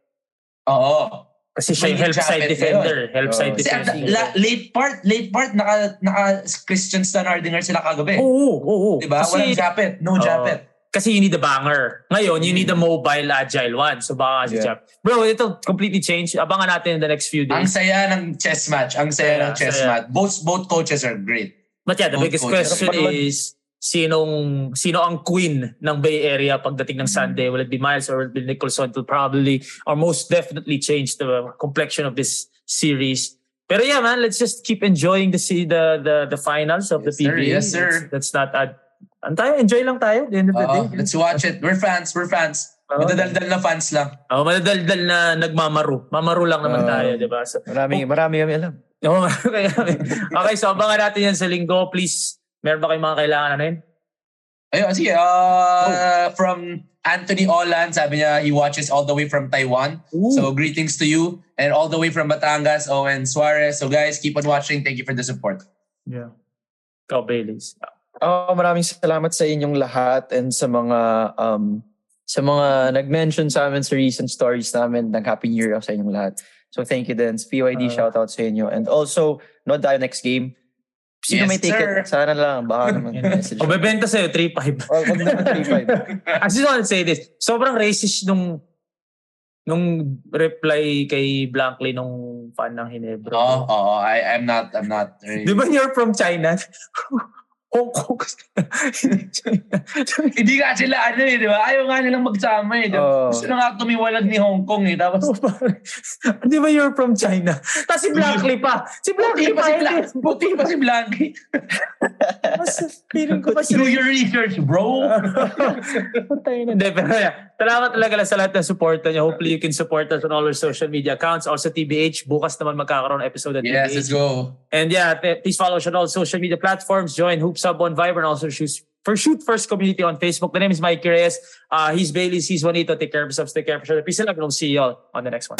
Oo. Kasi siya yung help side defender. Help Oo. side Kasi at defender. the- la- late part, late part, naka, naka Christian Stan Hardinger sila kagabi. Oo, oo, oo. Diba? Kasi, Walang Japet. No Oo. Japet. Kasi you need a banger. Ngayon, you need a mobile, agile one. So baka Yeah. Bro, ito completely changed. Abangan natin in the next few Ang days. saya ng chess match. Ang saya Saya, ng chess saya. match. Both both coaches are great. But yeah, the Both biggest coaches. question is sinong sino ang queen ng Bay Area pagdating ng Sunday? Will it be Miles or will it be Nicholson? It will probably or most definitely change the complexion of this series. Pero yeah, man, let's just keep enjoying the the the the finals of the Yes, sir. PBA. Yes, sir. Let's, let's not add. Tayo, enjoy lang tayo at the end of the Oo, day. let's watch it. We're fans. We're fans. Oo. Madadaldal na fans lang. Oh, madadaldal na nagmamaru. Mamaru lang naman Oo. tayo, di ba? So, Marami, marami kami alam. Oo, kaya- okay, so abangan natin yan sa linggo. Please, meron ba kayong mga kailangan ano yun? Ayun, sige. Uh, From Anthony Olan, sabi niya, he watches all the way from Taiwan. So greetings to you. And all the way from Batangas, Owen Suarez. So guys, keep on watching. Thank you for the support. Yeah. Ikaw, Baileys. Oh, maraming salamat sa inyong lahat and sa mga um sa mga nag-mention sa amin sa recent stories namin ng Happy New Year sa inyong lahat. So thank you din. PYD Uh, shoutout sa inyo. And also, no tayo next game. Sino Yes, may ticket? sir. Sana lang. Baka naman message. O, bebenta sa'yo, 3-5. Oh, wag naman 3-5. I just want to say this. Sobrang racist nung nung reply kay Blankly nung fan ng Hinebra. Oh, oh, I, I'm not, I'm not. Di ba you're from China? Hong Kong. Hindi nga sila ano eh, di ba? Ayaw nga nilang magsama eh. di ba? Oo. Gusto na nga tumiwalag ni Hong Kong eh. Tapos, Di ba you're from China? Tapos si Blankly pa. Si Blankly puti pa si hindi. Blanky. Puti pa si Blanky. Mas feeling ko pa si Do your research, bro. Hindi, pero yeah. Salamat talaga lang sa lahat ng support niyo. Hopefully you can support us on all our social media accounts. Also TBH, bukas naman magkakaroon episode at yes, TBH. let's go. And yeah, please follow us on all social media platforms. Join Hoops Up on Viber and also shoot for Shoot First Community on Facebook. The name is Mike Reyes. Uh, he's Bailey. He's Juanito. Take care of yourselves. Take care of each other. Peace and love. And we'll see you all on the next one.